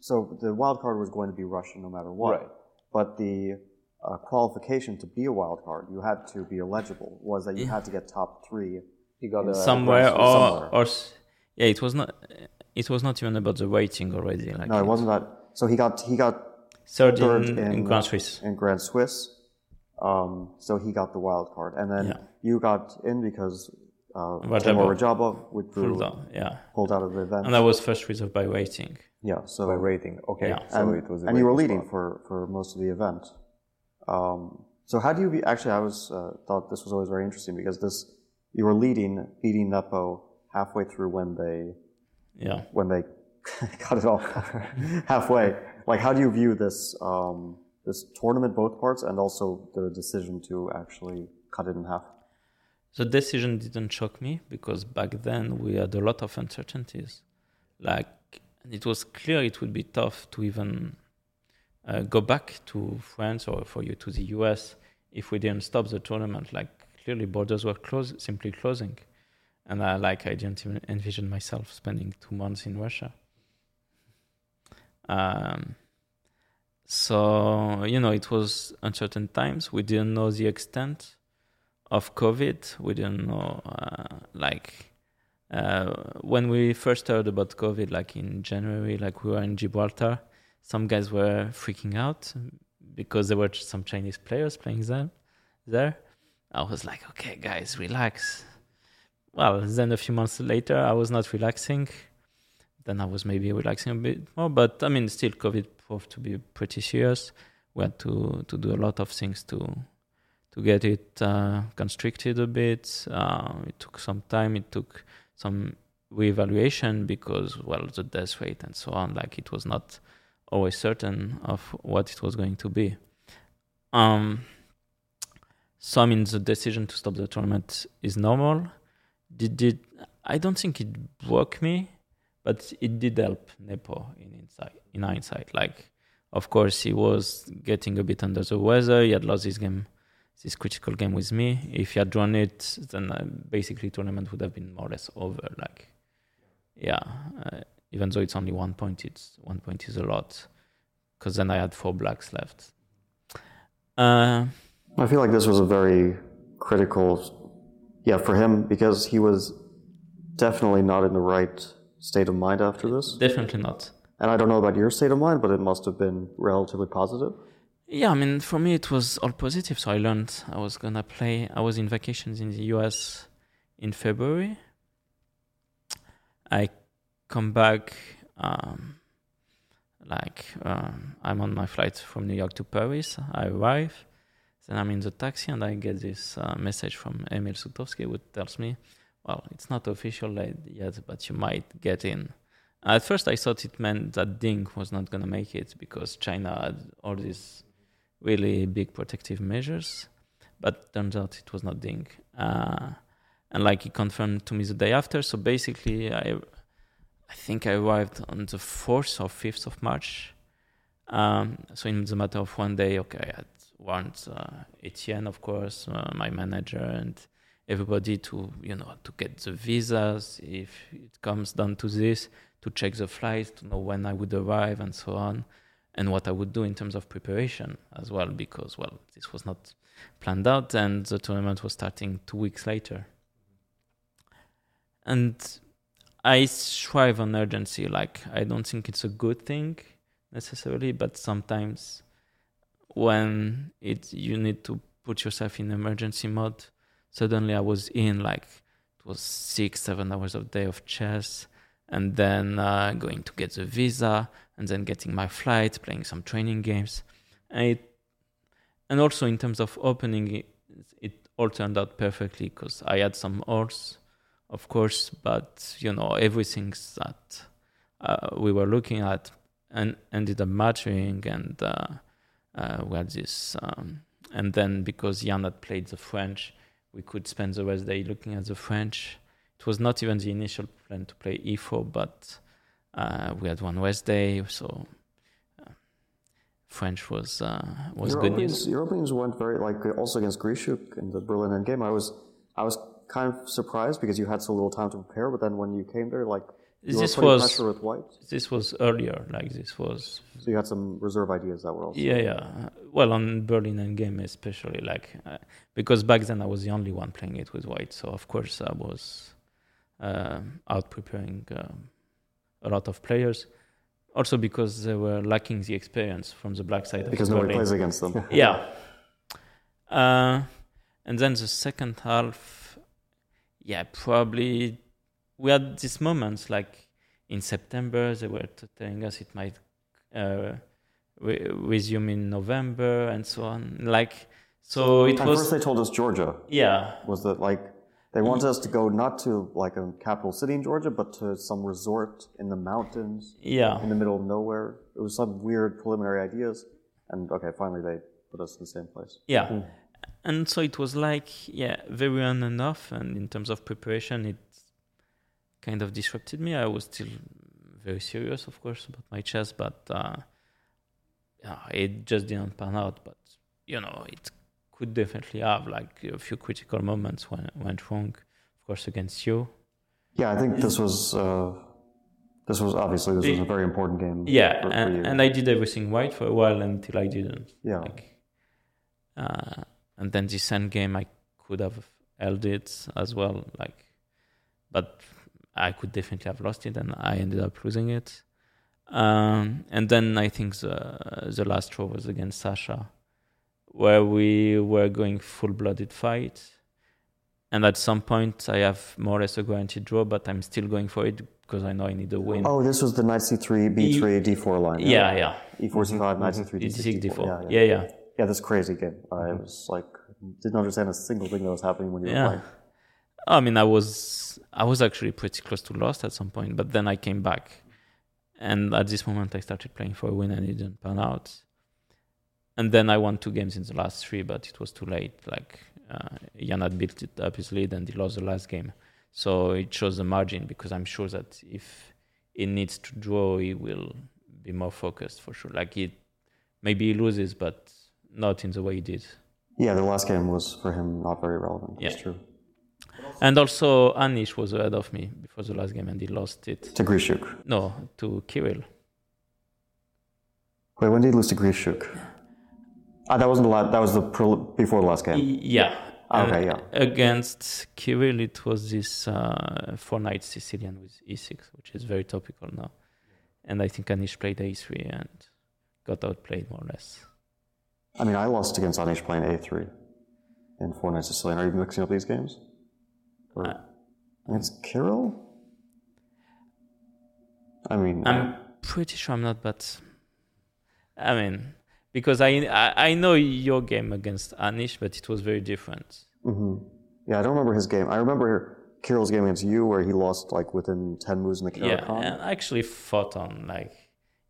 so the wild card was going to be Russian no matter what. Right. But the uh, qualification to be a wild card, you had to be eligible, was that you had to get top three. He got somewhere Grand or somewhere. or yeah, it was not. It was not even about the rating already. Like No, it wasn't that. So he got he got third, third in, in, in Grand Swiss. in Grand Swiss. Um, so he got the wild card, and then Yeah. you got in because uh, Radjabov. Teimour Radjabov withdrew, Pulled out, yeah, pulled out of the event. and that was first reserve by rating. yeah, so by rating. Okay, Yeah. so and, it was. and you were leading spot. for, for most of the event. Um, so how do you be? Actually, I was uh, thought this was always very interesting because this you were leading, beating Nepo halfway through when they Yeah, when they cut it off halfway. Like, how do you view this um, this tournament, both parts, and also the decision to actually cut it in half? The decision didn't shock me because back then we had a lot of uncertainties. Like it was clear it would be tough to even uh, go back to France or for you to the US if we didn't stop the tournament. Like clearly borders were closed, simply closing, and I like I didn't even envision myself spending two months in Russia. Um, so you know it was uncertain times. We didn't know the extent of COVID. We didn't know uh, like uh, when we first heard about COVID, like in January, like we were in Gibraltar, some guys were freaking out because there were some Chinese players playing them there. I was like, okay, guys, relax. Well, then a few months later, I was not relaxing. Then I was maybe relaxing a bit more, but I mean, still, COVID proved to be pretty serious. We had to to do a lot of things to to get it uh, constricted a bit. Uh, it took some time. It took some reevaluation because, well, the death rate and so on, like it was not always certain of what it was going to be. Um, so I mean, the decision to stop the tournament is normal. Did did I don't think it broke me, but it did help Nepo in insight. in hindsight. Like, of course, he was getting a bit under the weather. He had lost his game this critical game with me. If he had drawn it, then uh, basically tournament would have been more or less over. Like, yeah, uh, even though it's only one point, it's one point is a lot because then I had four blacks left. Uh, I feel like this was a very critical, yeah, for him because he was definitely not in the right state of mind after this. definitely not. And I don't know about your state of mind, but it must have been relatively positive. Yeah, I mean, for me it was all positive. So I learned I was gonna play. I was in vacations in the US in February. I come back. Um, like um, I'm on my flight from New York to Paris. I arrive, then I'm in the taxi and I get this uh, message from Emil Sutovsky, which tells me, "Well, it's not official yet, but you might get in." At first, I thought it meant that Ding was not gonna make it because China had all these really big protective measures, but turns out it was not Ding. Uh, and like he confirmed to me the day after. So basically, I, I think I arrived on the fourth or fifth of March. Um, so in the matter of one day, okay, I had warned uh, Etienne, of course, uh, my manager, and everybody to you know to get the visas if it comes down to this, to check the flights, to know when I would arrive, and so on and what I would do in terms of preparation as well, because well, this was not planned out, and the tournament was starting two weeks later. And I strive on urgency. Like I don't think it's a good thing necessarily, but sometimes when it you need to put yourself in emergency mode, suddenly I was in like it was six, seven hours of day of chess, and then uh, going to get the visa, and then getting my flight, playing some training games, and and also in terms of opening, it, it all turned out perfectly because I had some odds, of course, but you know everything that uh, we were looking at and ended up matching, and uh, uh, we had this. Um, and then because Jan had played the French, we could spend the rest day looking at the French. It was not even the initial plan to play e4, but uh, we had one West day, so uh, French was uh, was Your good openings, news. your openings went very like also against Grischuk in the Berlin end game. I was I was kind of surprised because you had so little time to prepare, but then when you came there, like This was- pressure with white, This was earlier, like this was so you had some reserve ideas that were also yeah yeah. Well, on Berlin and game especially, like uh, because back then I was the only one playing it with white, so of course I was uh, out preparing um, a lot of players. Also because they were lacking the experience from the black side because nobody Berlin. plays against them. yeah. Uh, and then the second half, yeah, probably we had these moments like in September they were telling us it might uh, re- resume in November and so on. Like, so it was first, they told us Georgia yeah, was that like they wanted us to go not to like a capital city in Georgia, but to some resort in the mountains yeah, in the middle of nowhere. It was some weird preliminary ideas, and okay, finally they put us in the same place. yeah. And so it was like yeah, very on and off. And in terms of preparation, it kind of disrupted me. I was still very serious, of course, about my chess, but uh, yeah, it just didn't pan out. But you know, it could definitely have like a few critical moments when it went wrong. Of course, against you. Yeah, I think this was uh, this was obviously this was a very important game. Yeah, for, for and, you. and I did everything right for a while until I didn't. yeah, Like, uh, and then this end game, I could have held it as well. Like, but I could definitely have lost it, and I ended up losing it. Um, and then I think the the last draw was against Sasha, where we were going full blooded fight. And at some point, I have more or less a guaranteed draw, but I'm still going for it because I know I need a win. Oh, this was the knight c3, b3, d4 line. yeah, yeah. e4, c5, mm-hmm. knight c3, d6, 64. Yeah, yeah. Yeah, yeah. Yeah, this crazy game. I was like, didn't understand a single thing that was happening when you were Yeah. playing. I mean, I was I was actually pretty close to lost at some point, but then I came back, and at this moment I started playing for a win, and it didn't pan out. And then I won two games in the last three, but it was too late. Like uh, Jan had built it up his lead, and he lost the last game, so it shows the margin because I'm sure that if he needs to draw, he will be more focused for sure. Like it, maybe he loses, but not in the way he did. Yeah, the last game was for him not very relevant. That's true. And also, Anish was ahead of me before the last game, and he lost it. To Grischuk. No, to Kirill. Wait, when did he lose to Grischuk? Ah, that wasn't the last. That was the prel- before the last game. Yeah. Okay, Uh, yeah. Against Kirill, it was this uh, four knights Sicilian with e6, which is very topical now. And I think Anish played a3 and got outplayed more or less. I mean, I lost against Anish playing A3 in Four Knights Sicilian. Are you mixing up these games? Or Uh, against Kirill? I mean, I'm pretty sure I'm not, but I mean, because I, I know your game against Anish, but it was very different. Mm-hmm. yeah, I don't remember his game. I remember Kirill's game against you where he lost like within 10 moves in the Yeah, and I actually fought on like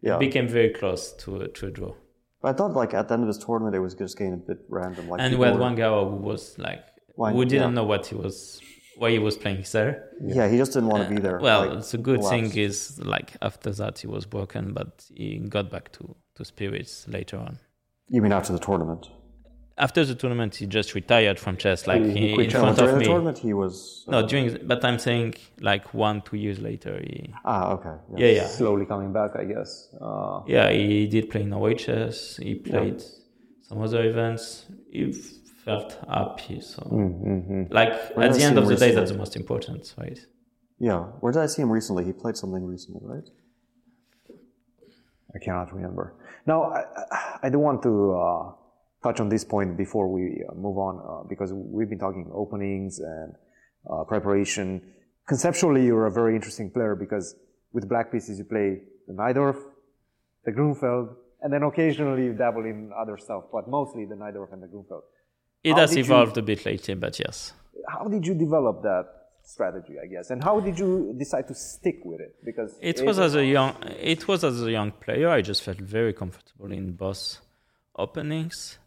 Yeah. became very close to a, to a draw. But I thought like at the end of his tournament it was just getting a bit random. Like And we had one guy who was like, Why- who didn't yeah. know what he was, why he was playing there. Yeah, he just didn't want to be there. Well, like, it's a good collapsed. thing is like after that he was broken, but he got back to to spirits later on. You mean after the tournament? After the tournament, he just retired from chess, like he, in No, front during of the me. tournament he was. uh, No, during, but I'm saying like one, two years later, he, Ah, okay. yeah, yeah, Slowly coming back, I guess. Uh, yeah, he did play Norway chess. He played some other events. He felt happy. So, like Where at the end of the him day, that's the most important, right? Yeah. Where did I see him recently? He played something recently, right? I cannot remember. Now, I, I- I do want to uh, touch on this point before we uh, move on, uh, because we've been talking openings and uh, preparation. Conceptually, you're a very interesting player because with black pieces you play the Najdorf, the Grunfeld, and then occasionally you dabble in other stuff, but mostly the Najdorf and the Grunfeld. It How has did you- evolved a bit lately, but yes. How did you develop that strategy, I guess, and how did you decide to stick with it? Because It was as a young it was as a young player. I just felt very comfortable in both openings,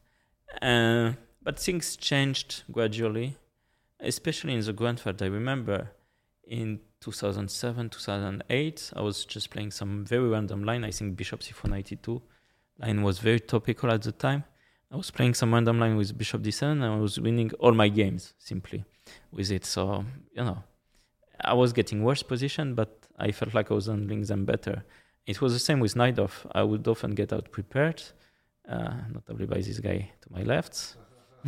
uh, but things changed gradually, especially in the Grunfeld. I remember in 2007, 2008, I was just playing some very random line. I think Bishop C492 line was very topical at the time. I was playing some random line with Bishop D7 and I was winning all my games simply with it. So, you know, I was getting worse position, but I felt like I was handling them better. It was the same with Najdorf. I would often get out prepared, uh, notably by this guy to my left.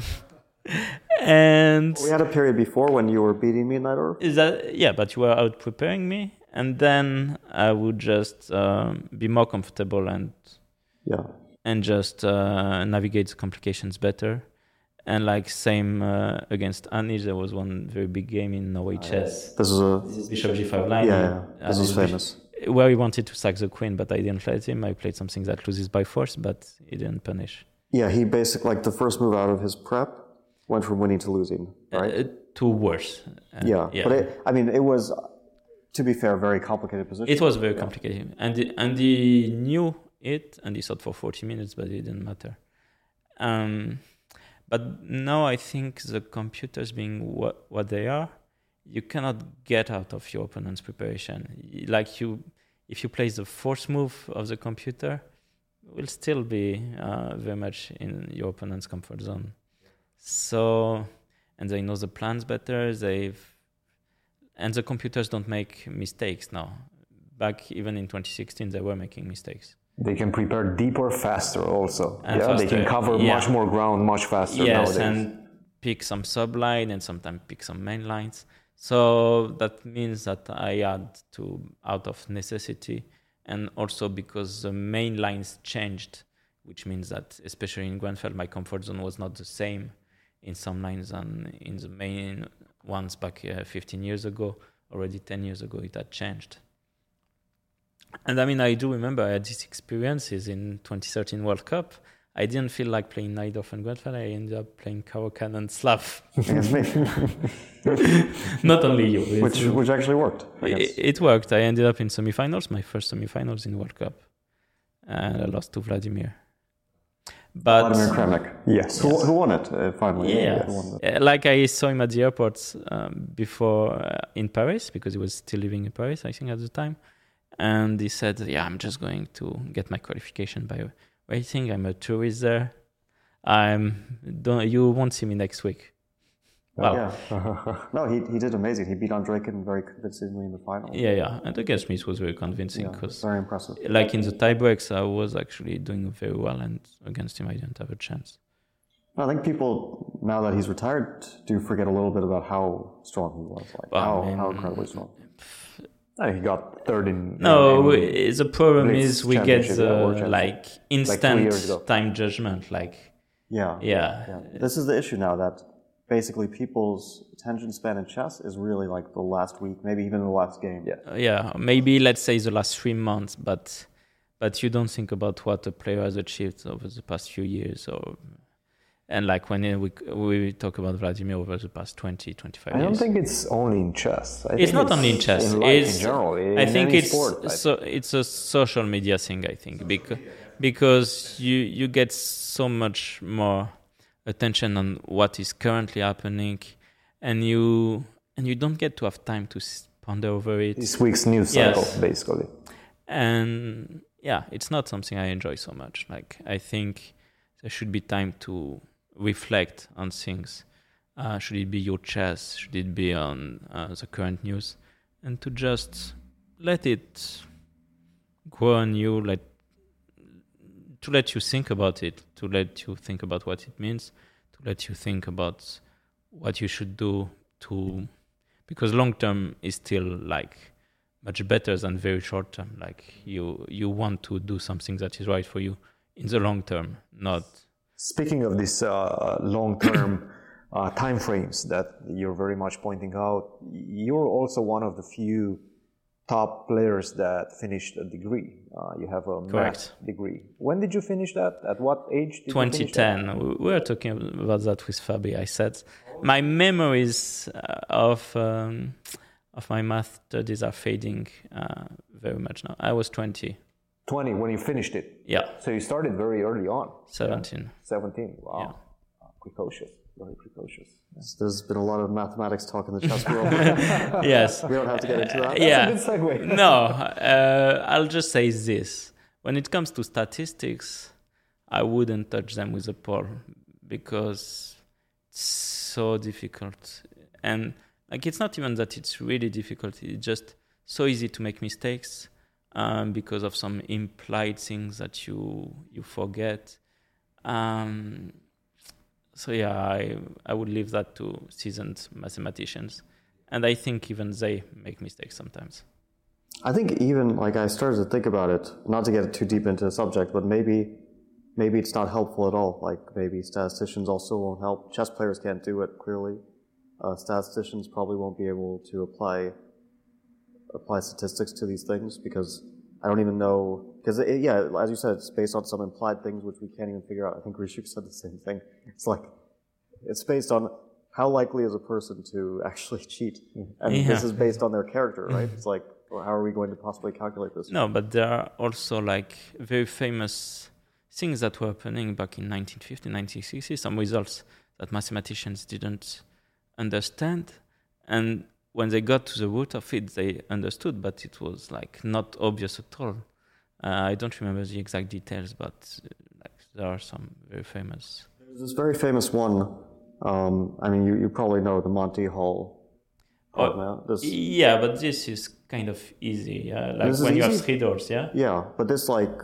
and We had a period before when you were beating me in Najdorf. is that yeah? But you were out preparing me, and then I would just um, be more comfortable and Yeah. and just uh, navigate the complications better. And like same uh, against Anish, there was one very big game in Norway chess. This is a Bishop G5 line. yeah. yeah. This is famous. where he wanted to sack the queen, but I didn't let him. I played something that loses by force, but he didn't punish. Yeah, he basically like the first move out of his prep went from winning to losing, right? Uh, to worse. Uh, yeah. but it, I mean, it was, to be fair, a very complicated position. it was very complicated, and the, and he knew it, and he thought for forty minutes, but it didn't matter. Um, but now I think the computers being what what they are, you cannot get out of your opponent's preparation. Like you, if you play the fourth move of the computer, will still be uh, very much in your opponent's comfort zone. So, and they know the plans better. They've and the computers don't make mistakes now. Back even in 2016, they were making mistakes. They can prepare deeper faster also. And yeah, they can cover yeah. much more ground much faster yes, nowadays. and pick some subline and sometimes pick some main lines. So that means that I add to out of necessity, and also because the main lines changed, which means that especially in Grunfeld, my comfort zone was not the same in some lines than in the main ones back uh, 15 years ago. Already 10 years ago, it had changed. And I mean, I do remember I had these experiences in 2013 World Cup. I didn't feel like playing Najdorf and Grunfeld. I ended up playing Caro-Kann and Slav. against me, Not only you. Which which actually worked. It, it worked. I ended up in semifinals, my first semifinals in World Cup, and I lost to Vladimir. But Vladimir Kramnik. yes. Who, who won it uh, finally? yeah, it? Uh, like I saw him at the airport um, before uh, in Paris because he was still living in Paris, I think at the time, and he said, "Yeah, I'm just going to get my qualification by waiting. I'm a tourist there. I'm don't you won't see me next week." Well, Yeah. no, he, he did amazing. He beat Andreikin very convincingly in the final. yeah, yeah, and against me it was very convincing Yeah, because very impressive. like in the tiebreaks, I was actually doing very well, and against him, I didn't have a chance. I think people now that he's retired do forget a little bit about how strong he was. Like Well, how, I mean, how incredibly strong. He got third in. No, in- we- the problem is we get championship, yeah, world the like instant ago. time judgment. Like, Yeah. yeah, Yeah. This is the issue now that basically people's attention span in chess is really like the last week, maybe even the last game. Yeah. Uh, yeah, maybe let's say the last three months, but but you don't think about what a player has achieved over the past few years, or and like when uh, we we talk about Vladimir over the past 20, 25 years. I don't think it's only in chess. I it's not only in chess. In life it's in general. In I think any it's sport, I so it's a social media thing. I think because because you you get so much more attention on what is currently happening, and you and you don't get to have time to ponder over it. this week's news Yes. cycle, basically. and yeah, it's not something I enjoy so much. Like I think there should be time to reflect on things. Uh, should it be your chess? Should it be on uh, the current news? And to just let it grow on you, let to let you think about it, to let you think about what it means, to let you think about what you should do to because long term is still like much better than very short term. Like you you want to do something that is right for you in the long term, not Speaking of these uh, long-term uh, time frames that you're very much pointing out, you're also one of the few top players that finished a degree. Uh, you have a Correct. math degree. When did you finish that? At what age? Did you finish that? 2010. We we were talking about that with Fabi. I said my memories uh, of um, of my math studies are fading uh, very much now. I was 20. 20 when you finished it. Yeah, So you started very early on. 17. 17. Wow. Yeah. Precocious. Very precocious. There's been a lot of mathematics talk in the chess world. yes. we don't have to get into that. yeah. Good segue. no, uh, I'll just say this. When it comes to statistics, I wouldn't touch them with a pole because it's so difficult. And like it's not even that it's really difficult, it's just so easy to make mistakes um, because of some implied things that you you forget. Um, so yeah, I I would leave that to seasoned mathematicians. And I think even they make mistakes sometimes. I think even like I started to think about it, not to get too deep into the subject, but maybe maybe it's not helpful at all. Like maybe statisticians also won't help. Chess players can't do it clearly. Uh, statisticians probably won't be able to apply apply statistics to these things because I don't even know because yeah, as you said, it's based on some implied things which we can't even figure out. I think Rishuk said the same thing. It's like it's based on how likely is a person to actually cheat, and this is based on their character, right? It's like well, how are we going to possibly calculate this? No, but there are also like very famous things that were happening back in 1950, 1960, some results that mathematicians didn't understand. And when they got to the root of it, they understood, but it was like not obvious at all. Uh, I don't remember the exact details, but uh, like there are some very famous. There's this very famous one. Um, I mean, you, you probably know the Monty Hall. Oh, yeah? This, Yeah, but this is kind of easy. Yeah, like This is when you have three doors. Yeah. yeah, but this like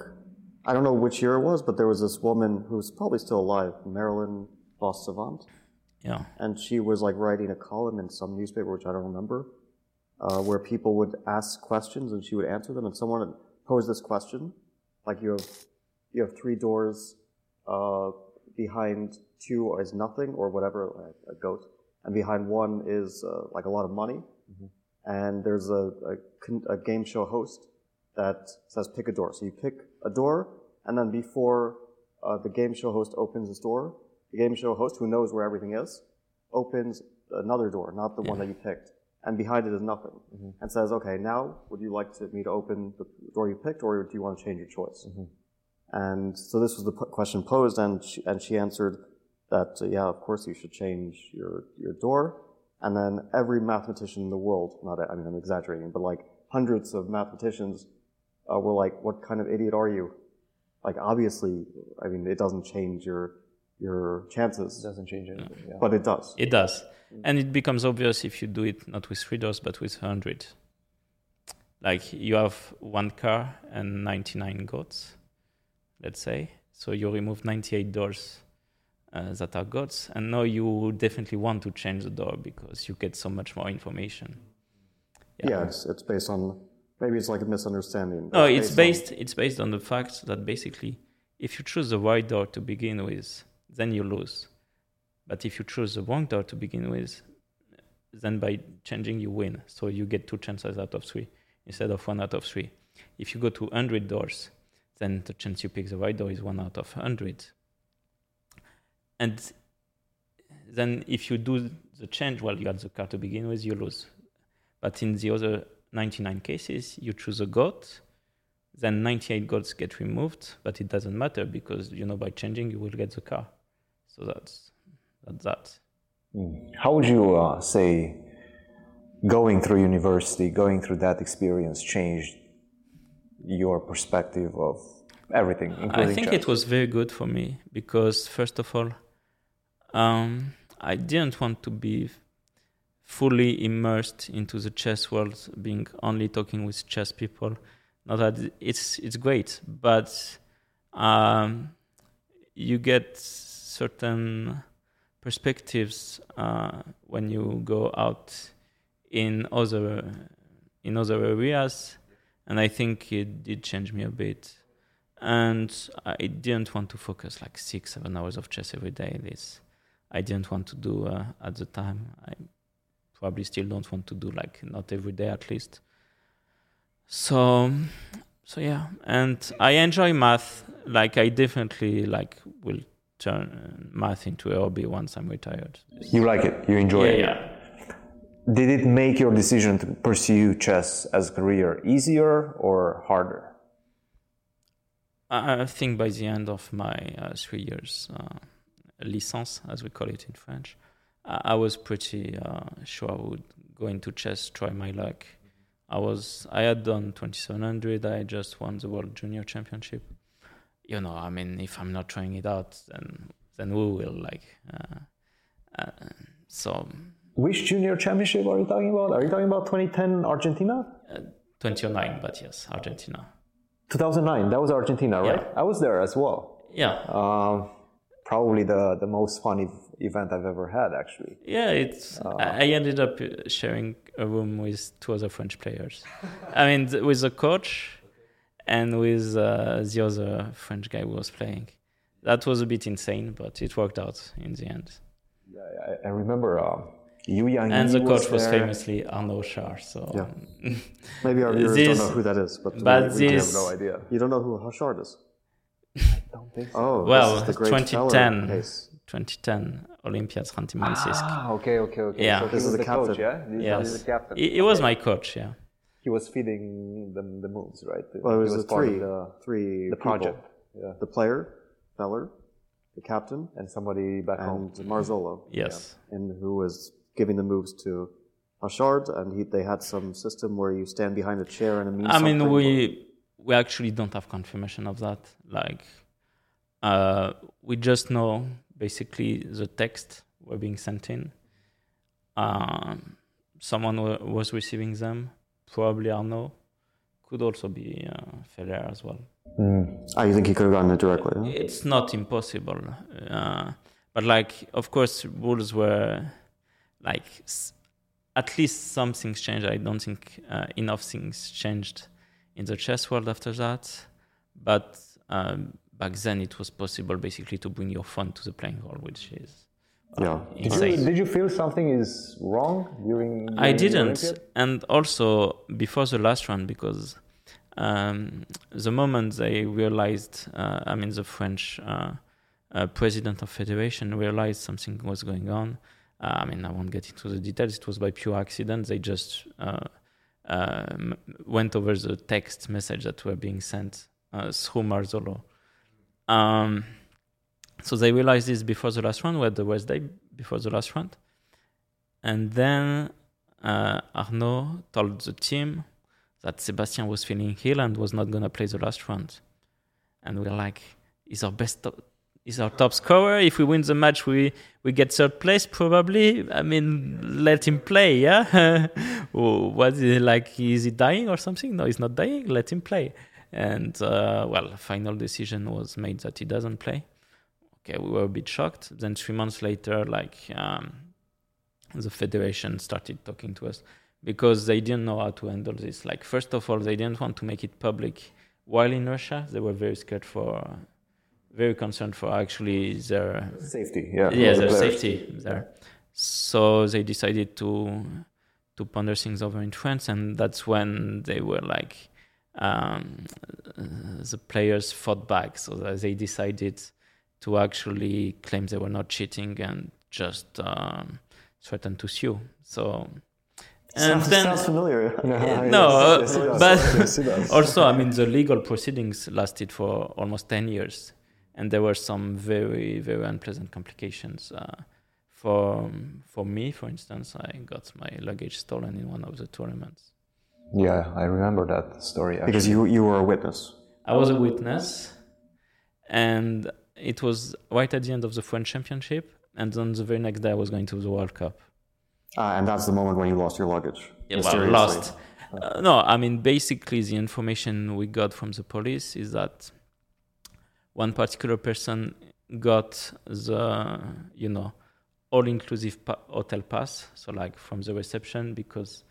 I don't know which year it was, but there was this woman who's probably still alive, Marilyn vos Savant, Yeah. and she was like writing a column in some newspaper, which I don't remember, uh, where people would ask questions and she would answer them, and someone had posed this question, like you have you have three doors, uh, behind two is nothing or whatever, like a goat, and behind one is uh, like a lot of money, and there's a, a, a game show host that says pick a door. So you pick a door, and then before uh, the game show host opens his door, the game show host, who knows where everything is, opens another door, not the one that you picked, and behind it is nothing, and says, "Okay, now would you like to, me to open the door you picked, or do you want to change your choice?" And so this was the p- question posed, and she, and she answered that, uh, yeah, of course you should change your, your door. And then every mathematician in the world, not, I mean, I'm exaggerating, but like hundreds of mathematicians uh, were like, what kind of idiot are you? Like, obviously, I mean, it doesn't change your, your chances, Doesn't change anything. Yeah. but it does. It does. And it becomes obvious if you do it not with three doors but with 100. Like you have one car and 99 goats, let's say. So you remove 98 doors uh, that are goats. And now you definitely want to change the door because you get so much more information. Yeah, it's, it's based on, maybe it's like a misunderstanding. No, it's on- based it's based on the fact that basically if you choose the right door to begin with, then you lose. But if you choose the wrong door to begin with, then by changing you win. So you get two chances out of three instead of one out of three. If you go to 100 doors, then the chance you pick the right door is one out of 100. And then if you do the change, well, you had the car to begin with, you lose. But in the other 99 cases, you choose a goat, then 98 goats get removed, but it doesn't matter because you know by changing you will get the car. So that's that's that. How would you uh, say going through university, going through that experience changed your perspective of everything, including I think it was very good for me because first of all, um, I didn't want to be fully immersed into the chess world, being only talking with chess people. Not that it's it's great, but um, you get certain perspectives uh, when you go out in other in other areas, and I think it did change me a bit. And I didn't want to focus like six, seven hours of chess every day. This I didn't want to do uh, at the time. I probably still don't want to do like not every day at least. So, so yeah, and I enjoy math. Like I definitely like will turn math into a hobby once I'm retired. You like it. You enjoy Yeah, it. yeah. Did it make your decision to pursue chess as a career easier or harder? I think by the end of my uh, three years uh, licence, as we call it in French, I, I was pretty uh, sure I would go into chess, try my luck. I was I had done 2700. I just won the World Junior Championship. You know, I mean, if I'm not trying it out, then then who will like? Uh, uh, so Which junior championship are you talking about? Are you talking about 2010 Argentina? 2009, but yes, Argentina. 2009. That was Argentina, right? Yeah. I was there as well. Yeah, Um, probably the, the most fun ev- event I've ever had, actually. Yeah, it's. I I ended up uh, sharing a room with two other French players. I mean, th- with the coach and with uh, the other French guy who was playing. That was a bit insane, but it worked out in the end. I, I remember um, Yu Yang And Yi the coach was there. famously Arnaud Hauchard. So Yeah. Maybe our viewers This- don't know who that is, but, but we, we do. this- No idea. you don't know who Hauchard is. Don't think so. Oh, well, this is the great 2010, Feller case. 2010 Olympiads Khanty-Mansiysk. Ah, okay, okay, okay. Yeah. So This is the, the coach, yeah? This yes, is the captain. He, he was my coach. Yeah. He was feeding them the moves, right? Well, it he was, the part of three, the, three the people. project. Yeah. The player, Feller, the captain, And somebody back home. and Marzolo, Yes. and who was giving the moves to Hauchard, and he, they had some system where you stand behind a chair and it means I mean, something, we we actually don't have confirmation of that. Like, uh, we just know basically the text were being sent in. Um, someone wa- was receiving them, probably Arnaud. Could also be uh, Feller as well. Ah, you think he could have gotten it directly? huh? It's not impossible, uh, but like, of course, rules were like s- at least some things changed. I don't think uh, enough things changed in the chess world after that, but um, back then it was possible basically to bring your phone to the playing hall, which is uh, Yeah. Did you, did you feel something is wrong during, during I didn't, Olympiad? and also before the last round because um, the moment they realized, uh, I mean, the French uh, uh, president of federation realized something was going on. Uh, I mean, I won't get into the details. It was by pure accident. They just uh, um, went over the text message that were being sent uh, through Marzolo. Um, so they realized this before the last round, where the worst day before the last round. And then uh, Arnaud told the team that Sebastian was feeling ill and was not going to play the last round. And we are like, he's our best, top, he's our top scorer. If we win the match, we, we get third place probably. I mean, let him play, yeah? what is he like? Is he dying or something? No, he's not dying. Let him play. And uh, well, final decision was made that he doesn't play. Okay, we were a bit shocked. Then three months later, like um, the federation started talking to us because they didn't know how to handle this. Like, first of all, they didn't want to make it public while in Russia. They were very scared for, very concerned for actually their Safety, yeah. yeah, for the their safety there. So they decided to to ponder things over in France, and that's when they were like, um, the players fought back. So they decided to actually claim they were not cheating and just um, threaten to sue. So. And sounds, then, sounds familiar. no, yes, uh, does. but Yes, also, I mean, the legal proceedings lasted for almost 10 years, and there were some very, very unpleasant complications. Uh, for, for me, for instance, I got my luggage stolen in one of the tournaments. Yeah, I remember that story. Actually. because you you were a witness. I was a witness, and it was right at the end of the French Championship, and then the very next day I was going to the World Cup. Ah, and that's the moment when you lost your luggage. Yeah, well, lost. Uh, no, I mean basically the information we got from the police is that one particular person got the you know all-inclusive pa- hotel pass, so like from the reception because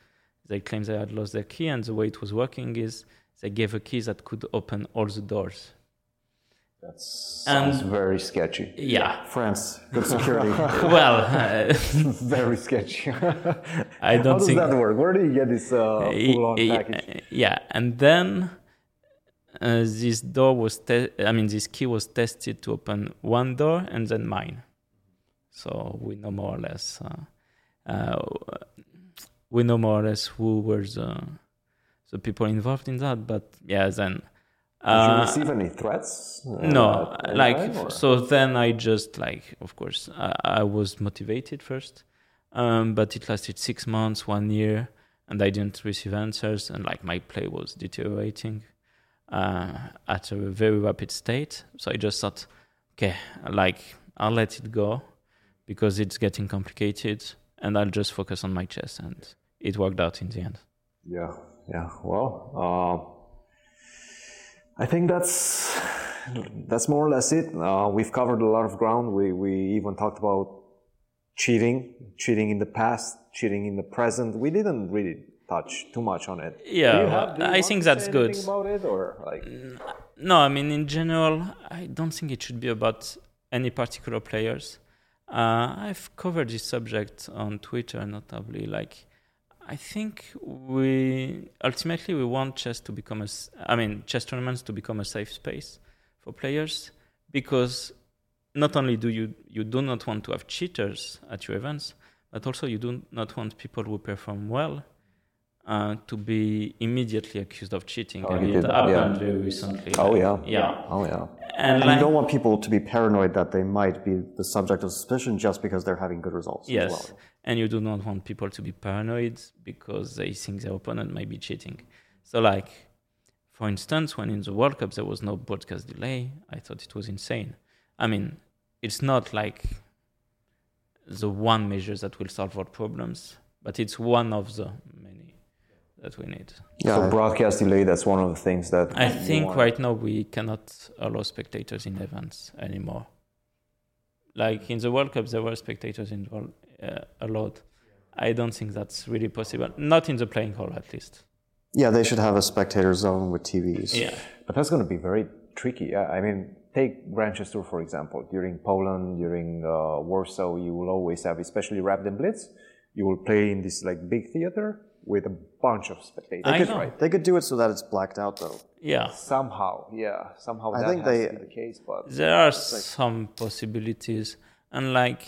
they claimed they had lost their key, and the way it was working is they gave a key that could open all the doors. That sounds And- very sketchy. Yeah. France, good security. Well, uh, very sketchy. I don't does think. that work? Where do you get this uh, full-on Y- y- package? Yeah, and then uh, this door was, te- I mean, this key was tested to open one door and then mine. So we know more or less. Uh, uh, we know more or less who were the the people involved in that. But yeah, then. Did you Uh, receive any threats? uh, no like online, so then i just like of course i, I was motivated first um, but it lasted six months one year and i didn't receive answers and like my play was deteriorating uh, at a very rapid state so i just thought okay like i'll let it go because it's getting complicated and i'll just focus on my chess and it worked out in the end Yeah, yeah. Well, uh, I think that's that's more or less it. Uh, we've covered a lot of ground. We we even talked about cheating, cheating in the past, cheating in the present. We didn't really touch too much on it. Yeah, have- do you I think that's good. About it or like No, I mean in general, I don't think it should be about any particular players. Uh, I've covered this subject on Twitter, notably. Like, I think we ultimately we want chess to become a, I mean, chess tournaments to become a safe space for players because not only do you you do not want to have cheaters at your events, but also you do not want people who perform well uh, to be immediately accused of cheating. Oh, and it happened yeah. very recently. Oh, yeah. yeah. oh yeah. And, And like, you don't want people to be paranoid that they might be the subject of suspicion just because they're having good results. as yes, well. and you do not want people to be paranoid because they think their opponent might be cheating. So, like, for instance, when in the World Cup there was no broadcast delay, I thought it was insane. I mean, it's not like the one measure that will solve all problems, but it's one of the many that we need. Yeah, so broadcast delay? That's one of the things that I think want. right now we cannot allow spectators in events anymore. Like in the World Cup, there were spectators involved uh, a lot. I don't think that's really possible. Not in the playing hall, at least. yeah, they should have a spectator zone with TVs. Yeah. But that's going to be very tricky. Yeah, I mean, take Manchester for example. During Poland, during uh, Warsaw, you will always have, especially Rapid and Blitz, you will play in this like big theater with a bunch of spectators. I They could, know. they could do it so that it's blacked out though. Yeah. Somehow, yeah, somehow I that think has they- to be the case. But There are some possibilities, and like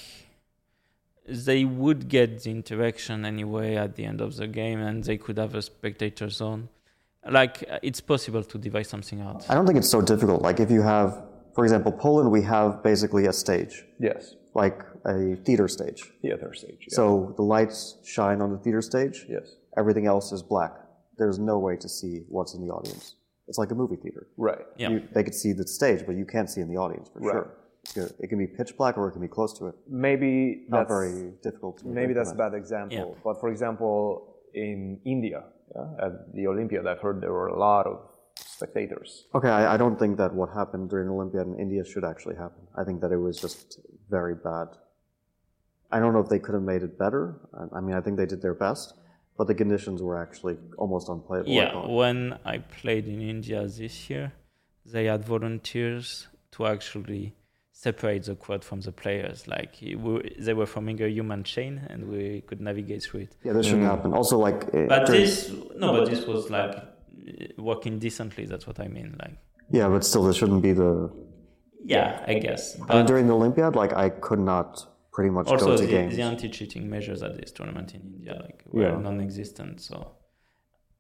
they would get the interaction anyway at the end of the game, and they could have a spectator zone. Like it's possible to devise something out. I don't think it's so difficult. Like if you have, for example, Poland, we have basically a stage, yes, like a theater stage. theater stage. Yeah. So the lights shine on the theater stage. yes, Everything else is black. There's no way to see what's in the audience. It's like a movie theater. right. Yeah. You, they could see the stage, but you can't see in the audience for Right. sure. It can- It can be pitch black or it can be close to it. Maybe Not that's very difficult. To maybe that's a bad example. Yeah. But for example, in India, yeah, at the Olympiad, I've heard there were a lot of spectators. Okay, I, I don't think that what happened during the Olympiad in India should actually happen. I think that it was just very bad. I don't know if they could have made it better. I, I mean, I think they did their best, but the conditions were actually almost unplayable. Yeah, thought. when I played in India this year, they had volunteers to actually separate the quad from the players. Like it were- they were forming a human chain, and we could navigate through it. yeah, this shouldn't happen. Also, like, uh, But during- this, no, but this was like uh, working decently. That's what I mean. Like, yeah, but still, this shouldn't be the. yeah, I guess. I mean, But during the Olympiad, like, I could not pretty much also go to the, games. the anti-cheating measures at this tournament in India like were Yeah. non-existent. So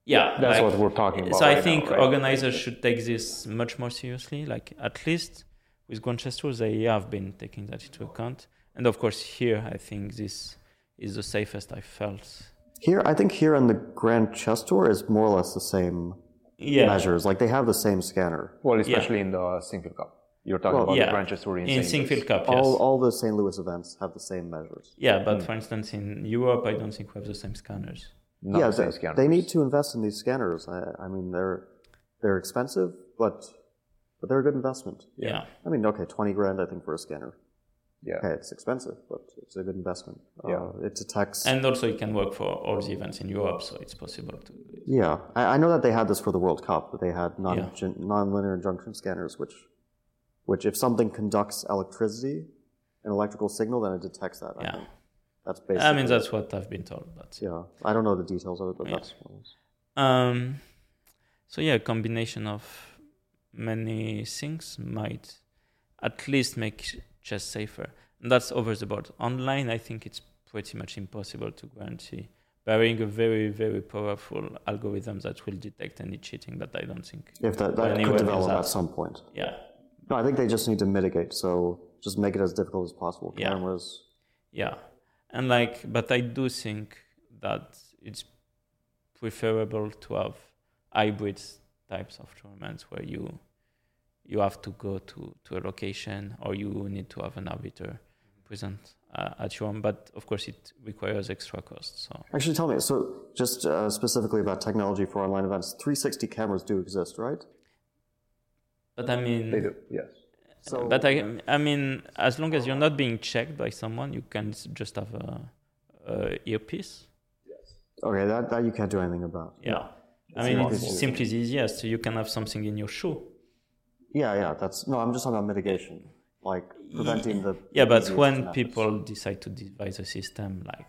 yeah, That's like- what we're talking about So I right think now, right? organizers should take this much more seriously. Like at least with Grand Chess Tour, they have been taking that into account. And of course, here I think this is the safest I felt. Here, I think here on the Grand Chess Tour is more or less the same Yeah, measures. Like, they have the same scanner. Well, especially in the Sinquefield Cup. You're talking Well, about yeah. the Grand Chess Tour in, in St. Sinquefield Cup, yes. All, all the St. Louis events have the same measures. yeah, but for instance, in Europe, I don't think we have the same scanners. Not yeah, the same they, scanners. they need to invest in these scanners. I, I mean, they're they're expensive, but but they're a good investment. Yeah. I mean, okay, twenty grand I think for a scanner. Yeah. Okay, it's expensive, but it's a good investment. Yeah. Uh, it's a tax. And also, it can work for all the events in Europe, so it's possible to. yeah, I, I know that they had this for the World Cup. But they had non Yeah. non-linear junction scanners, which which if something conducts electricity, an electrical signal, then it detects that. I Yeah. think. That's basically. I mean, it. that's what I've been told, but Yeah, I don't know the details of it, but Yeah. that's what it is. Um, so yeah, a combination of many things might at least make chess safer. And that's over the board. Online, I think it's pretty much impossible to guarantee, barring a very, very powerful algorithm that will detect any cheating. But I don't think. If that, that could develop that. at some point. Yeah, No, I think they just need to mitigate. So just make it as difficult as possible. Yeah. Cameras. yeah, and like, but I do think that it's preferable to have hybrid types of tournaments where you you have to go to, to a location or you need to have an arbiter present uh, at your home. But of course, it requires extra costs. So Actually, tell me. So just uh, specifically about technology for online events, 360 cameras do exist, right? But I mean, They do, yes. So but I, I mean, as long as you're not being checked by someone, you can just have a, a earpiece. okay, that, that you can't do anything about. Yeah. I mean, impossible. it's simply the easiest. So you can have something in your shoe. Yeah, yeah. That's no. I'm just talking about mitigation, like preventing the. Yeah, but when methods. people decide to devise a system, like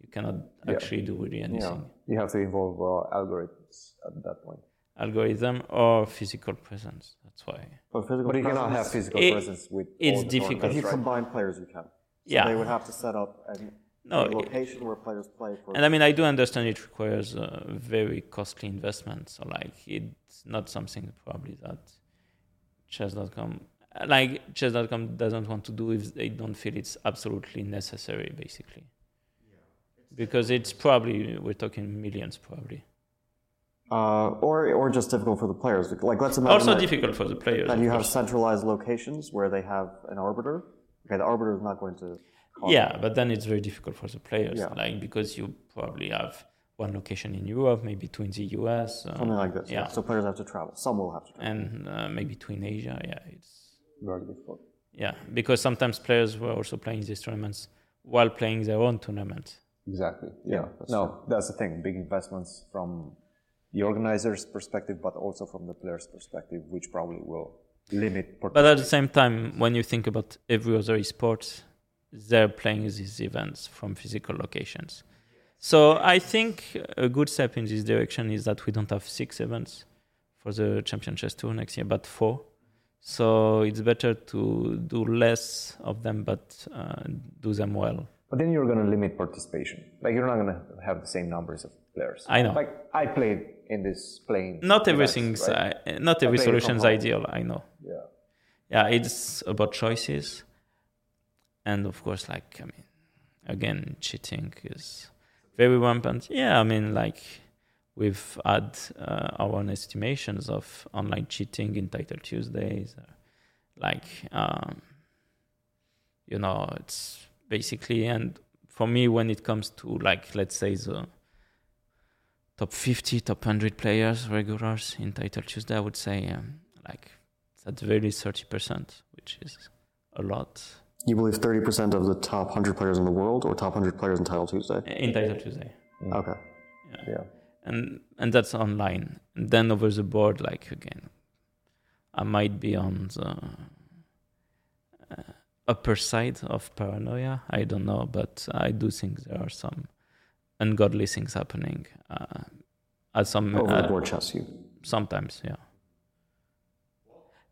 you cannot actually do really anything. Yeah. You have to involve uh, algorithms at that point. Algorithm or physical presence. That's why. But physical But you cannot have physical It- presence with. it's all the difficult. If you combine players, you can. So Yeah. They would have to set up an, No, a it- location where players play for. And I mean, I do understand it requires a very costly investment. So, like, it's not something probably that chess.com, like, chess.com doesn't want to do if they don't feel it's absolutely necessary, basically. Yeah. Because it's probably, we're talking millions probably. Uh, or or just difficult for the players. Like let's imagine Also that, difficult for the players. that you have course. centralized locations where they have an arbiter. Okay, the arbiter is not going to. cause- Yeah, but then it's very difficult for the players, Yeah. like because you probably have one location in Europe, maybe two in the US, uh, Something like this. Yeah. So players have to travel. Some will have to travel. and uh, maybe between Asia. Yeah, it's Very difficult. yeah because sometimes players were also playing these tournaments while playing their own tournament. Exactly. Yeah, Yeah. that's no, that's the thing. Big investments from the organizer's perspective, but also from the player's perspective, which probably will limit. But at the same time, when you think about every other sport, they're playing these events from physical locations. So I think a good step in this direction is that we don't have six events for the Champion Chess Tour next year, but four. So it's better to do less of them, but uh, do them well. But then you're going to limit participation. Like you're not going to have the same numbers of players. I know. Like I played in this playing. Not everything's right? uh, not every play solution is ideal. I know. Yeah. yeah it's about choices and of course like i mean again cheating is very rampant yeah i mean like we've had uh, our own estimations of online cheating in Titled Tuesdays uh, like um, you know it's basically and for me when it comes to like let's say the top 50 top 100 players regulars in Titled Tuesday i would say um, like it's at very 30%, which is a lot You believe 30% of the top 100 players in the world or top 100 players in Titled Tuesday? in Titled Tuesday. Okay. Yeah. And and that's online. And then over the board, like again, I might be on the uh, upper side of paranoia. I don't know, but I do think there are some ungodly things happening uh, at some Over uh, the board chess, you. sometimes yeah.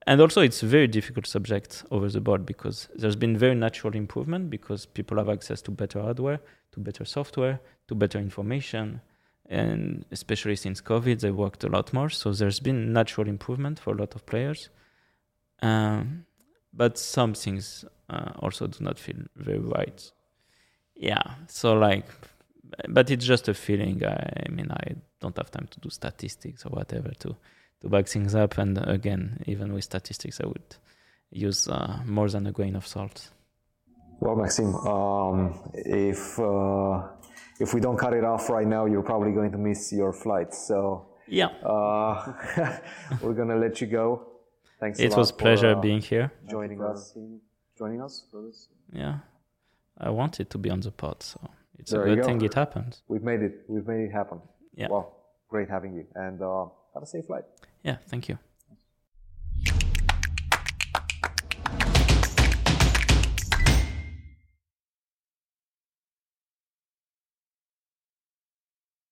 And also it's a very difficult subject over the board because there's been very natural improvement because people have access to better hardware to better software to better information and especially since covid they worked a lot more. So there's been natural improvement for a lot of players. Um, but some things uh, also do not feel very right. Yeah so like but it's just a feeling I, I mean i don't have time to do statistics or whatever to to back things up. And again, even with statistics, I would use uh, more than a grain of salt. Well, Maxime, um, if uh, if we don't cut it off right now, you're probably going to miss your flight. So Yeah, uh, we're gonna let you go. Thanks. a it lot was for, pleasure uh, being here. joining us. Joining us for this. Yeah, I wanted to be on the pod, so it's There a good go. thing it happened. We've made it. We've made it happen. Yeah. Well, great having you, and uh, have a safe flight. Yeah, thank you.